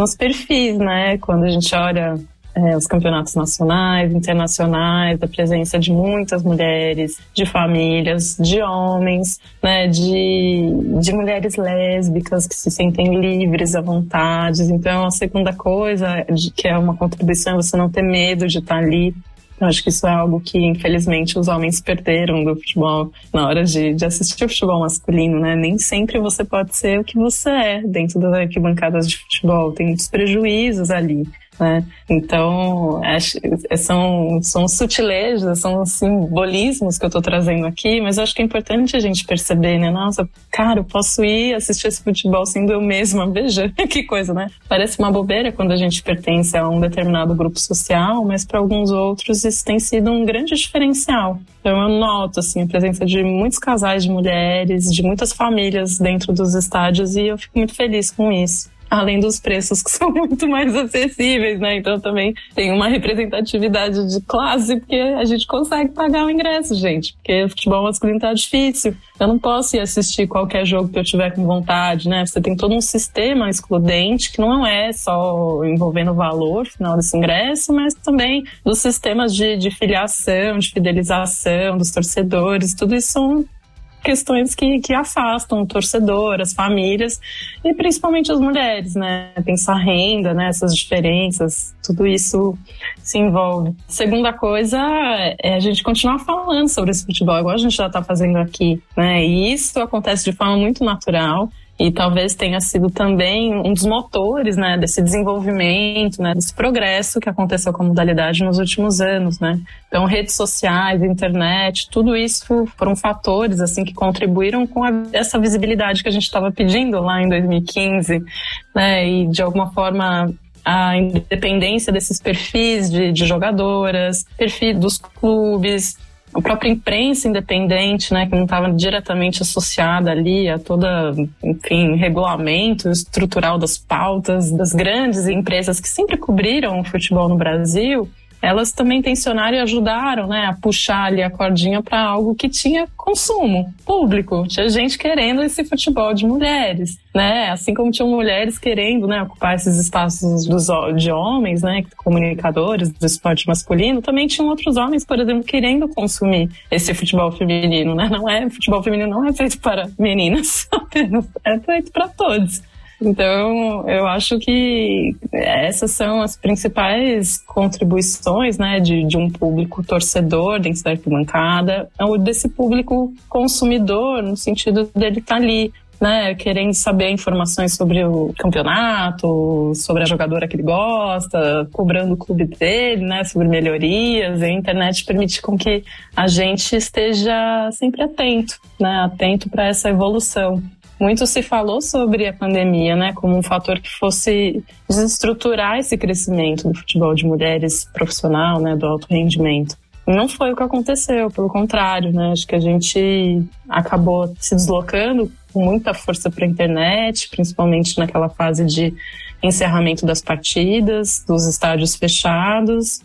nos perfis, né? Quando a gente olha é, os campeonatos nacionais, internacionais, a presença de muitas mulheres, de famílias, de homens, né, de, de mulheres lésbicas que se sentem livres à vontade. Então, a segunda coisa, que é uma contribuição, é você não ter medo de estar ali eu acho que isso é algo que, infelizmente, os homens perderam do futebol na hora de, de assistir o futebol masculino, né? Nem sempre você pode ser o que você é dentro das arquibancadas de futebol. Tem muitos prejuízos ali. Né? Então, acho, são, são sutilezas, são simbolismos que eu estou trazendo aqui, mas acho que é importante a gente perceber, né? Nossa, cara, eu posso ir assistir esse futebol sendo eu mesma, *laughs* veja que coisa, né? Parece uma bobeira quando a gente pertence a um determinado grupo social, mas para alguns outros isso tem sido um grande diferencial. Então eu noto assim a presença de muitos casais de mulheres, de muitas famílias dentro dos estádios e eu fico muito feliz com isso além dos preços que *laughs* são muito mais acessíveis, né? Então também tem uma representatividade de classe, porque a gente consegue pagar o ingresso, gente. Porque futebol masculino tá difícil. Eu não posso ir assistir qualquer jogo que eu tiver com vontade, né? Você tem todo um sistema excludente que não é só envolvendo o valor final desse ingresso, mas também dos sistemas de, de filiação, de fidelização dos torcedores. Tudo isso são questões que, que afastam o torcedor, as famílias e principalmente as mulheres, né? Pensar renda, né? Essas diferenças, tudo isso se envolve. Segunda coisa é a gente continuar falando sobre esse futebol, igual a gente já está fazendo aqui, né? E isso acontece de forma muito natural e talvez tenha sido também um dos motores, né, desse desenvolvimento, né, desse progresso que aconteceu com a modalidade nos últimos anos, né. Então, redes sociais, internet, tudo isso foram fatores, assim, que contribuíram com a, essa visibilidade que a gente estava pedindo lá em 2015, né, e de alguma forma a independência desses perfis de, de jogadoras, perfil dos clubes, a própria imprensa independente, né, que não estava diretamente associada ali a toda, enfim, regulamento estrutural das pautas das grandes empresas que sempre cobriram o futebol no Brasil, elas também tensionaram e ajudaram né, a puxar ali a cordinha para algo que tinha consumo público. Tinha gente querendo esse futebol de mulheres, né? Assim como tinham mulheres querendo né, ocupar esses espaços dos, de homens, né, comunicadores do esporte masculino, também tinham outros homens, por exemplo, querendo consumir esse futebol feminino. Né? Não é, futebol feminino não é feito para meninas *laughs* apenas, é feito para todos. Então, eu acho que essas são as principais contribuições né, de, de um público torcedor dentro da arquibancada, ou desse público consumidor, no sentido dele estar tá ali né, querendo saber informações sobre o campeonato, sobre a jogadora que ele gosta, cobrando o clube dele, né, sobre melhorias. A internet permite com que a gente esteja sempre atento, né, atento para essa evolução. Muito se falou sobre a pandemia, né, como um fator que fosse desestruturar esse crescimento do futebol de mulheres profissional, né, do alto rendimento. Não foi o que aconteceu, pelo contrário, né, acho que a gente acabou se deslocando com muita força para a internet, principalmente naquela fase de encerramento das partidas, dos estádios fechados,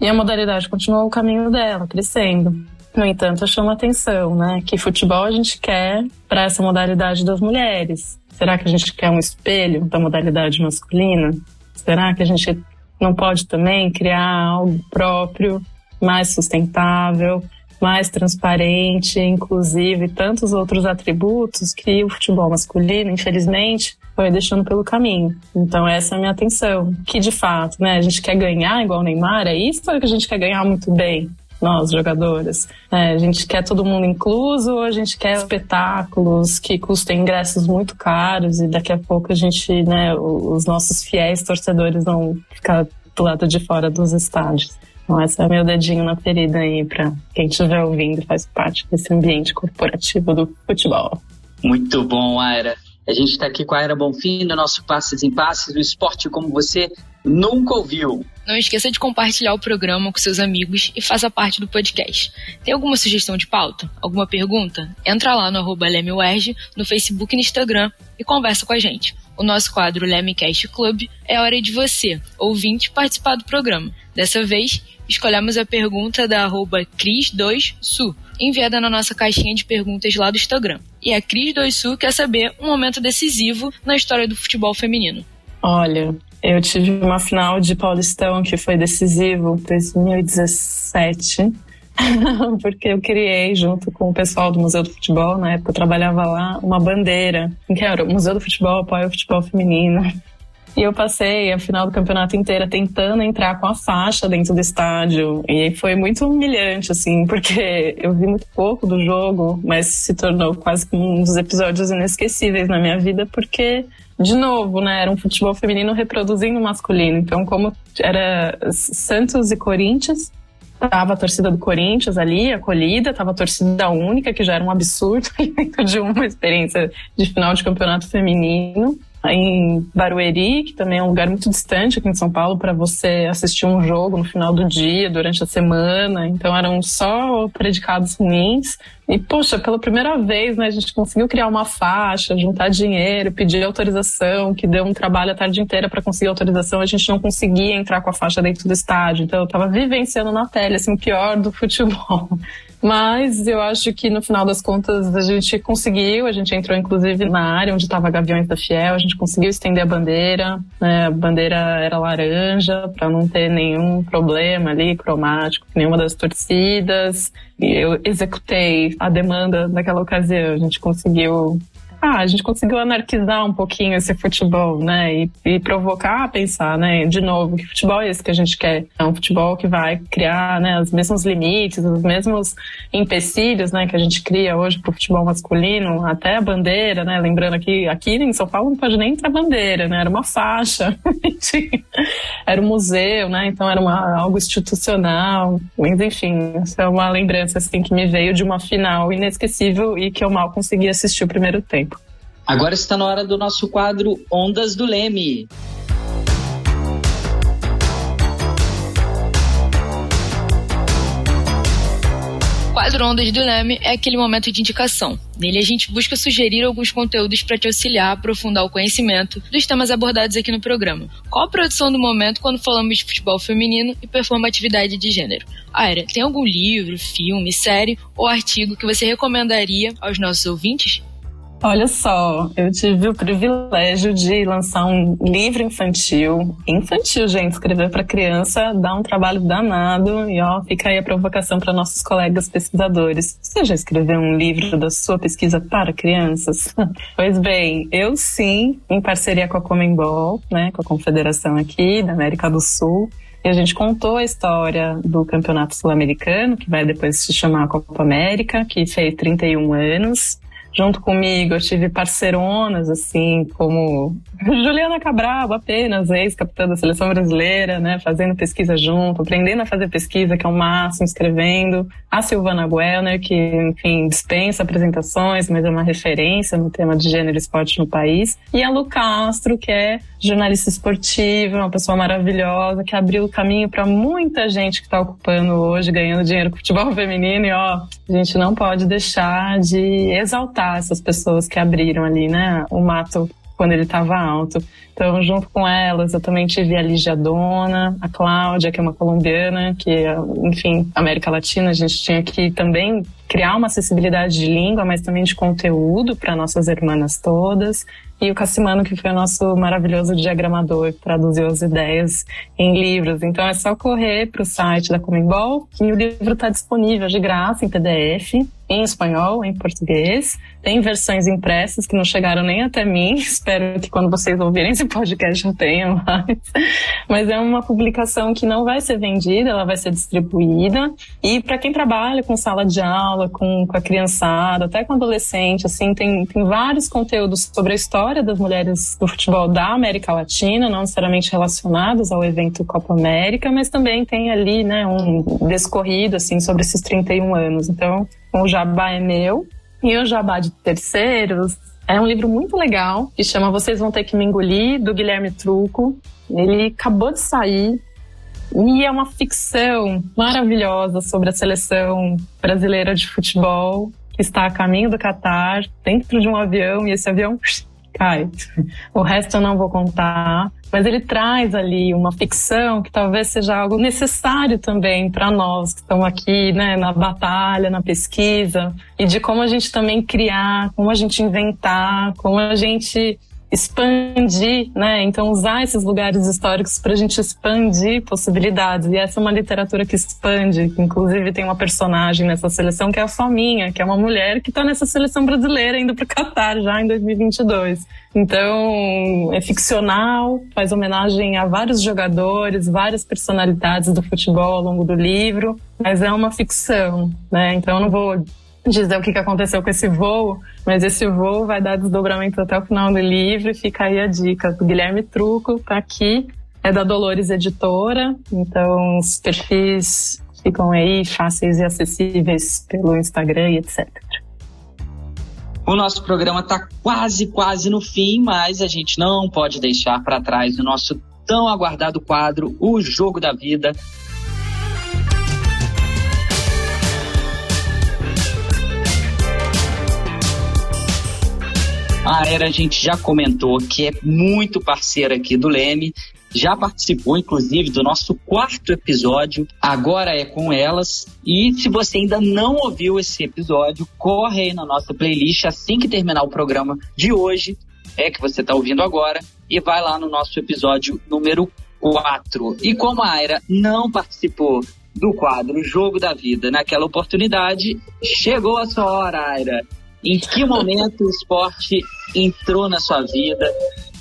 E a modalidade continuou o caminho dela, crescendo. No entanto, chama atenção, né? Que futebol a gente quer para essa modalidade das mulheres. Será que a gente quer um espelho da modalidade masculina? Será que a gente não pode também criar algo próprio, mais sustentável, mais transparente, inclusive tantos outros atributos que o futebol masculino, infelizmente, foi deixando pelo caminho. Então essa é a minha atenção, que de fato, né, a gente quer ganhar igual o Neymar, é isso que a gente quer ganhar muito bem? Nós, jogadoras. É, a gente quer todo mundo incluso a gente quer espetáculos que custem ingressos muito caros e daqui a pouco a gente, né, os nossos fiéis torcedores vão ficar do lado de fora dos estádios. Então, esse é meu dedinho na ferida aí para quem estiver ouvindo faz parte desse ambiente corporativo do futebol. Muito bom, Aira. A gente está aqui com a Aira Bonfim no nosso Passes em Passes, o esporte como você nunca ouviu. Não esqueça de compartilhar o programa com seus amigos e faça parte do podcast. Tem alguma sugestão de pauta? Alguma pergunta? Entra lá no arroba no Facebook e no Instagram e conversa com a gente. O nosso quadro Lemecast Club é hora de você, ouvinte, participar do programa. Dessa vez, escolhemos a pergunta da arroba Cris2Su, enviada na nossa caixinha de perguntas lá do Instagram. E a Cris2Su quer saber um momento decisivo na história do futebol feminino. Olha, eu tive uma final de Paulistão que foi decisivo, 2017. *laughs* porque eu criei, junto com o pessoal do Museu do Futebol, na época eu trabalhava lá, uma bandeira, que era o Museu do Futebol apoia o futebol feminino. E eu passei a final do campeonato inteira tentando entrar com a faixa dentro do estádio. E foi muito humilhante, assim, porque eu vi muito pouco do jogo, mas se tornou quase um dos episódios inesquecíveis na minha vida, porque, de novo, né, era um futebol feminino reproduzindo o masculino. Então, como era Santos e Corinthians, Tava a torcida do Corinthians ali, acolhida, tava a torcida única, que já era um absurdo *laughs* dentro de uma experiência de final de campeonato feminino em Barueri, que também é um lugar muito distante aqui em São Paulo, para você assistir um jogo no final do dia, durante a semana. Então eram só predicados ruins. E, poxa, pela primeira vez, né, a gente conseguiu criar uma faixa, juntar dinheiro, pedir autorização, que deu um trabalho a tarde inteira para conseguir autorização. A gente não conseguia entrar com a faixa dentro do estádio. Então eu estava vivenciando na tela, assim, o pior do futebol. Mas eu acho que no final das contas a gente conseguiu, a gente entrou inclusive na área onde estava Gaviões da Fiel, a gente conseguiu estender a bandeira, né? a bandeira era laranja para não ter nenhum problema ali cromático, nenhuma das torcidas. E eu executei a demanda naquela ocasião, a gente conseguiu ah, a gente conseguiu anarquizar um pouquinho esse futebol, né? E, e, provocar a pensar, né? De novo, que futebol é esse que a gente quer? É um futebol que vai criar, né? Os mesmos limites, os mesmos empecilhos, né? Que a gente cria hoje pro futebol masculino, até a bandeira, né? Lembrando aqui, aqui em São Paulo não pode nem entrar bandeira, né? Era uma faixa, *laughs* era um museu, né? Então era uma, algo institucional. Mas enfim, essa é uma lembrança assim que me veio de uma final inesquecível e que eu mal consegui assistir o primeiro tempo. Agora está na hora do nosso quadro Ondas do Leme. Quadro Ondas do Leme é aquele momento de indicação. Nele a gente busca sugerir alguns conteúdos para te auxiliar a aprofundar o conhecimento dos temas abordados aqui no programa. Qual a produção do momento quando falamos de futebol feminino e performatividade de gênero? Aira, tem algum livro, filme, série ou artigo que você recomendaria aos nossos ouvintes? Olha só, eu tive o privilégio de lançar um livro infantil. Infantil, gente, escrever para criança dá um trabalho danado e ó, fica aí a provocação para nossos colegas pesquisadores. Você já escreveu um livro da sua pesquisa para crianças? *laughs* pois bem, eu sim, em parceria com a Comembol, né, com a confederação aqui da América do Sul, e a gente contou a história do Campeonato Sul-Americano, que vai depois se chamar Copa América, que fez 31 anos junto comigo. Eu tive parceironas, assim, como *laughs* Juliana Cabral, apenas ex-capitã da seleção brasileira, né, fazendo pesquisa junto, aprendendo a fazer pesquisa, que é o máximo, escrevendo. A Silvana Guelner, que, enfim, dispensa apresentações, mas é uma referência no tema de gênero e esporte no país. E a Lu Castro, que é jornalista esportiva, uma pessoa maravilhosa, que abriu o caminho para muita gente que está ocupando hoje, ganhando dinheiro com futebol *laughs* feminino. E, ó, a gente não pode deixar de exaltar essas pessoas que abriram ali, né, o mato quando ele estava alto. Então, junto com elas, eu também tive a Lígia Dona, a Cláudia, que é uma colombiana, que, enfim, América Latina, a gente tinha que também criar uma acessibilidade de língua, mas também de conteúdo para nossas irmãs todas. E o Cassimano, que foi o nosso maravilhoso diagramador, que traduziu as ideias em livros. Então é só correr para o site da Comembol, que o livro está disponível de graça em PDF em espanhol, em português. Tem versões impressas que não chegaram nem até mim. *laughs* Espero que quando vocês ouvirem esse podcast já tenha mais. Mas é uma publicação que não vai ser vendida, ela vai ser distribuída. E para quem trabalha com sala de aula, com, com a criançada, até com adolescente, assim, tem, tem vários conteúdos sobre a história das mulheres do futebol da América Latina, não necessariamente relacionados ao evento Copa América, mas também tem ali, né, um descorrido, assim, sobre esses 31 anos. Então, o Jabá é meu. E o Jabá de Terceiros é um livro muito legal que chama Vocês Vão Ter Que Me Engolir, do Guilherme Truco. Ele acabou de sair e é uma ficção maravilhosa sobre a seleção brasileira de futebol que está a caminho do Catar, dentro de um avião, e esse avião O resto eu não vou contar mas ele traz ali uma ficção que talvez seja algo necessário também para nós que estamos aqui, né, na batalha, na pesquisa, e de como a gente também criar, como a gente inventar, como a gente expandir, né? Então usar esses lugares históricos para a gente expandir possibilidades. E essa é uma literatura que expande. Inclusive tem uma personagem nessa seleção que é a Fominha, que é uma mulher que está nessa seleção brasileira indo para o Catar já em 2022. Então é ficcional, faz homenagem a vários jogadores, várias personalidades do futebol ao longo do livro, mas é uma ficção, né? Então eu não vou dizer o que aconteceu com esse voo, mas esse voo vai dar desdobramento até o final do livro. Fica aí a dica. O Guilherme Truco tá aqui, é da Dolores Editora, então os perfis ficam aí fáceis e acessíveis pelo Instagram e etc. O nosso programa está quase, quase no fim, mas a gente não pode deixar para trás o nosso tão aguardado quadro, O Jogo da Vida, A Era a gente já comentou que é muito parceira aqui do Leme, já participou inclusive do nosso quarto episódio, agora é com elas. E se você ainda não ouviu esse episódio, corre aí na nossa playlist assim que terminar o programa de hoje, é que você está ouvindo agora, e vai lá no nosso episódio número 4. E como a Aira não participou do quadro Jogo da Vida naquela oportunidade, chegou a sua hora, Aira. Em que momento o esporte entrou na sua vida?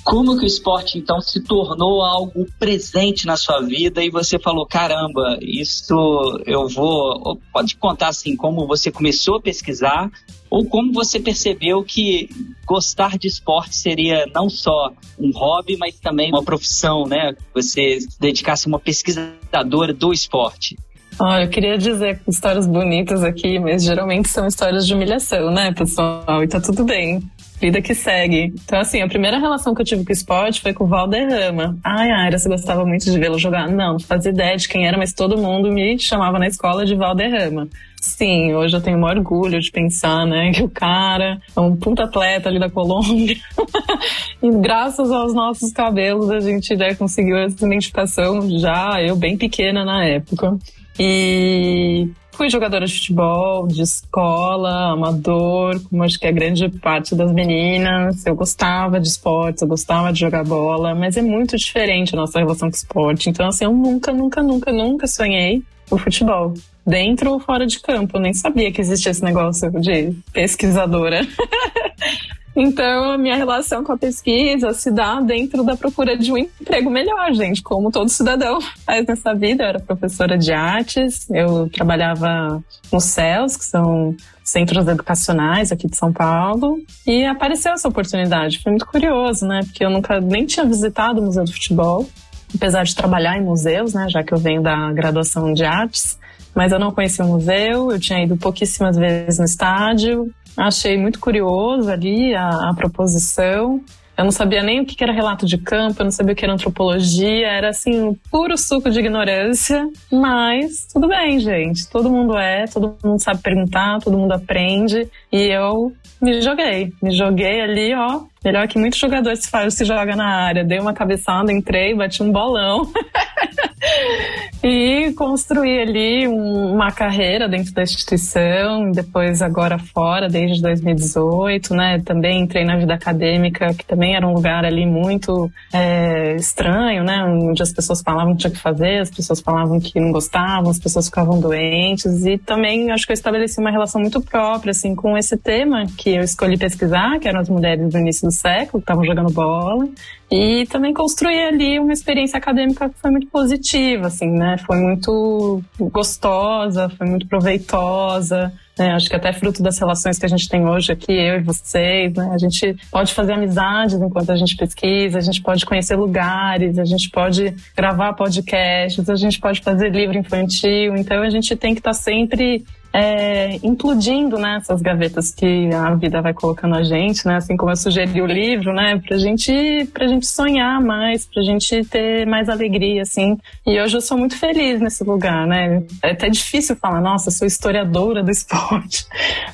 Como que o esporte então se tornou algo presente na sua vida e você falou, caramba, isso eu vou. Pode contar assim como você começou a pesquisar ou como você percebeu que gostar de esporte seria não só um hobby, mas também uma profissão, né? Você se dedicasse a uma pesquisadora do esporte. Olha, eu queria dizer histórias bonitas aqui, mas geralmente são histórias de humilhação, né, pessoal? E tá tudo bem. Vida que segue. Então, assim, a primeira relação que eu tive com o esporte foi com o Valderrama. Ai, Aira, você gostava muito de vê-lo jogar? Não, não fazia ideia de quem era, mas todo mundo me chamava na escola de Valderrama. Sim, hoje eu tenho maior orgulho de pensar, né, que o cara é um puta atleta ali da Colômbia. *laughs* e graças aos nossos cabelos a gente já conseguiu essa identificação, já eu bem pequena na época. E fui jogadora de futebol, de escola, amador, como acho que é grande parte das meninas. Eu gostava de esportes, eu gostava de jogar bola, mas é muito diferente a nossa relação com esporte. Então, assim, eu nunca, nunca, nunca, nunca sonhei o futebol. Dentro ou fora de campo, eu nem sabia que existia esse negócio de pesquisadora. *laughs* Então, a minha relação com a pesquisa se dá dentro da procura de um emprego melhor, gente, como todo cidadão faz nessa vida. Eu era professora de artes, eu trabalhava nos CELS, que são centros educacionais aqui de São Paulo, e apareceu essa oportunidade. Foi muito curioso, né? Porque eu nunca nem tinha visitado o Museu do Futebol, apesar de trabalhar em museus, né? Já que eu venho da graduação de artes mas eu não conhecia o museu, eu tinha ido pouquíssimas vezes no estádio, Achei muito curioso ali a, a proposição. Eu não sabia nem o que era relato de campo, eu não sabia o que era antropologia, era assim, um puro suco de ignorância. Mas tudo bem, gente. Todo mundo é, todo mundo sabe perguntar, todo mundo aprende. E eu me joguei. Me joguei ali, ó. Melhor que muitos jogadores se, se joga na área. Dei uma cabeçada, entrei, bati um bolão. *laughs* e construí ali um, uma carreira dentro da instituição, depois agora fora, desde 2018, né? Também entrei na vida acadêmica, que também era um lugar ali muito é, estranho, né? Onde as pessoas falavam que tinha que fazer, as pessoas falavam que não gostavam, as pessoas ficavam doentes e também acho que eu estabeleci uma relação muito própria, assim, com esse tema que eu escolhi pesquisar, que eram as mulheres do início do século, que estavam jogando bola, e também construir ali uma experiência acadêmica que foi muito positiva, assim, né? Foi muito gostosa, foi muito proveitosa. Né? Acho que até fruto das relações que a gente tem hoje aqui, eu e vocês, né? A gente pode fazer amizades enquanto a gente pesquisa, a gente pode conhecer lugares, a gente pode gravar podcasts, a gente pode fazer livro infantil. Então a gente tem que estar tá sempre é, incluindo né, essas gavetas que a vida vai colocando a gente, né, assim como eu sugeri o livro, né, pra gente, pra gente sonhar mais, pra gente ter mais alegria, assim. E hoje eu sou muito feliz nesse lugar, né. É até difícil falar, nossa, sou historiadora do *laughs* esporte.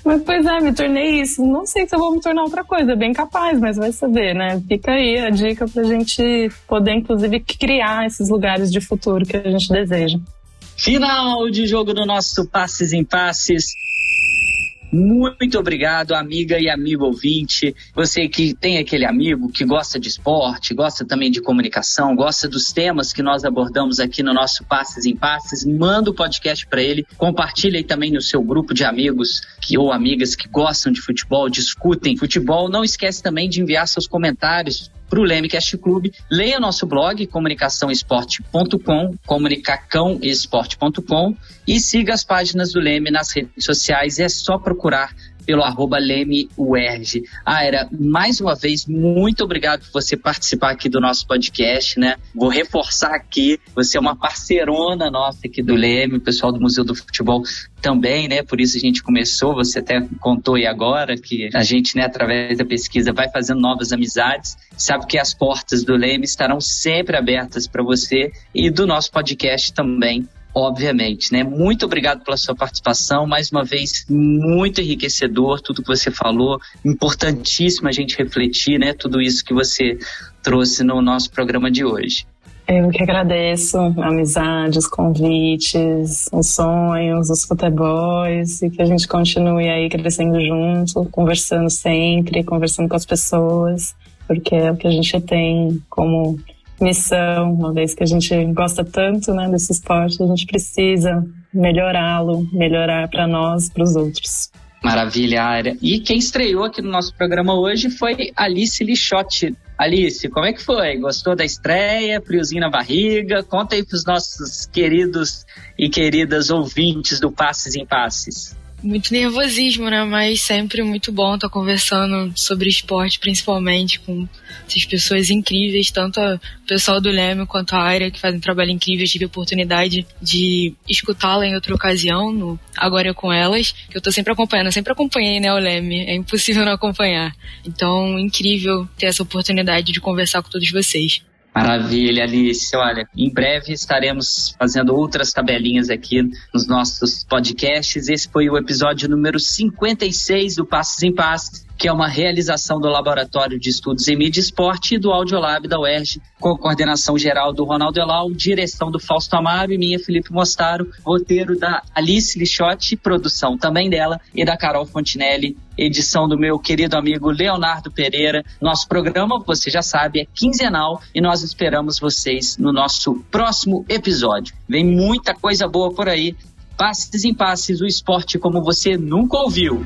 Mas, pois é, me tornei isso. Não sei se eu vou me tornar outra coisa, bem capaz, mas vai saber, né. Fica aí a dica pra gente poder, inclusive, criar esses lugares de futuro que a gente deseja. Final de jogo do nosso Passes em Passes. Muito obrigado, amiga e amigo ouvinte. Você que tem aquele amigo que gosta de esporte, gosta também de comunicação, gosta dos temas que nós abordamos aqui no nosso Passes em Passes, manda o podcast para ele. Compartilhe aí também no seu grupo de amigos que, ou amigas que gostam de futebol, discutem futebol. Não esquece também de enviar seus comentários para o Lemecast Clube. Leia nosso blog comunicaçãoesporte.com, comunicacãoesporte.com e siga as páginas do Leme nas redes sociais. É só procurar pelo arroba LemeUERJ. Aira, mais uma vez, muito obrigado por você participar aqui do nosso podcast, né? Vou reforçar aqui, você é uma parceirona nossa aqui do Leme, o pessoal do Museu do Futebol também, né? Por isso a gente começou, você até contou aí agora que a gente, né, através da pesquisa, vai fazendo novas amizades. Sabe que as portas do Leme estarão sempre abertas para você e do nosso podcast também obviamente, né? Muito obrigado pela sua participação, mais uma vez muito enriquecedor tudo que você falou, importantíssimo a gente refletir, né? Tudo isso que você trouxe no nosso programa de hoje. Eu que agradeço amizades, convites, os sonhos, os futebols e que a gente continue aí crescendo junto, conversando sempre, conversando com as pessoas, porque é o que a gente tem como missão, uma vez que a gente gosta tanto né, desse esporte, a gente precisa melhorá-lo, melhorar para nós, para os outros. Maravilha, área. E quem estreou aqui no nosso programa hoje foi Alice Lixotti. Alice, como é que foi? Gostou da estreia? Friozinho na barriga? Conta aí para os nossos queridos e queridas ouvintes do Passes em Passes muito nervosismo, né? Mas sempre muito bom estar conversando sobre esporte, principalmente com essas pessoas incríveis, tanto o pessoal do Leme quanto a área que fazem um trabalho incrível. Eu tive a oportunidade de escutá-la em outra ocasião, no Agora com Elas, que eu tô sempre acompanhando. Eu sempre acompanhei, né, o Leme. É impossível não acompanhar. Então, incrível ter essa oportunidade de conversar com todos vocês. Maravilha, Alice. Olha, em breve estaremos fazendo outras tabelinhas aqui nos nossos podcasts. Esse foi o episódio número 56 do Passos em Passos que é uma realização do Laboratório de Estudos em Mídia e Esporte e do Audiolab da UERJ, com coordenação geral do Ronaldo Elau, direção do Fausto Amaro e minha, Felipe Mostaro, roteiro da Alice Lixotti, produção também dela, e da Carol Fontinelli, edição do meu querido amigo Leonardo Pereira. Nosso programa, você já sabe, é quinzenal e nós esperamos vocês no nosso próximo episódio. Vem muita coisa boa por aí. Passes em passes, o esporte como você nunca ouviu.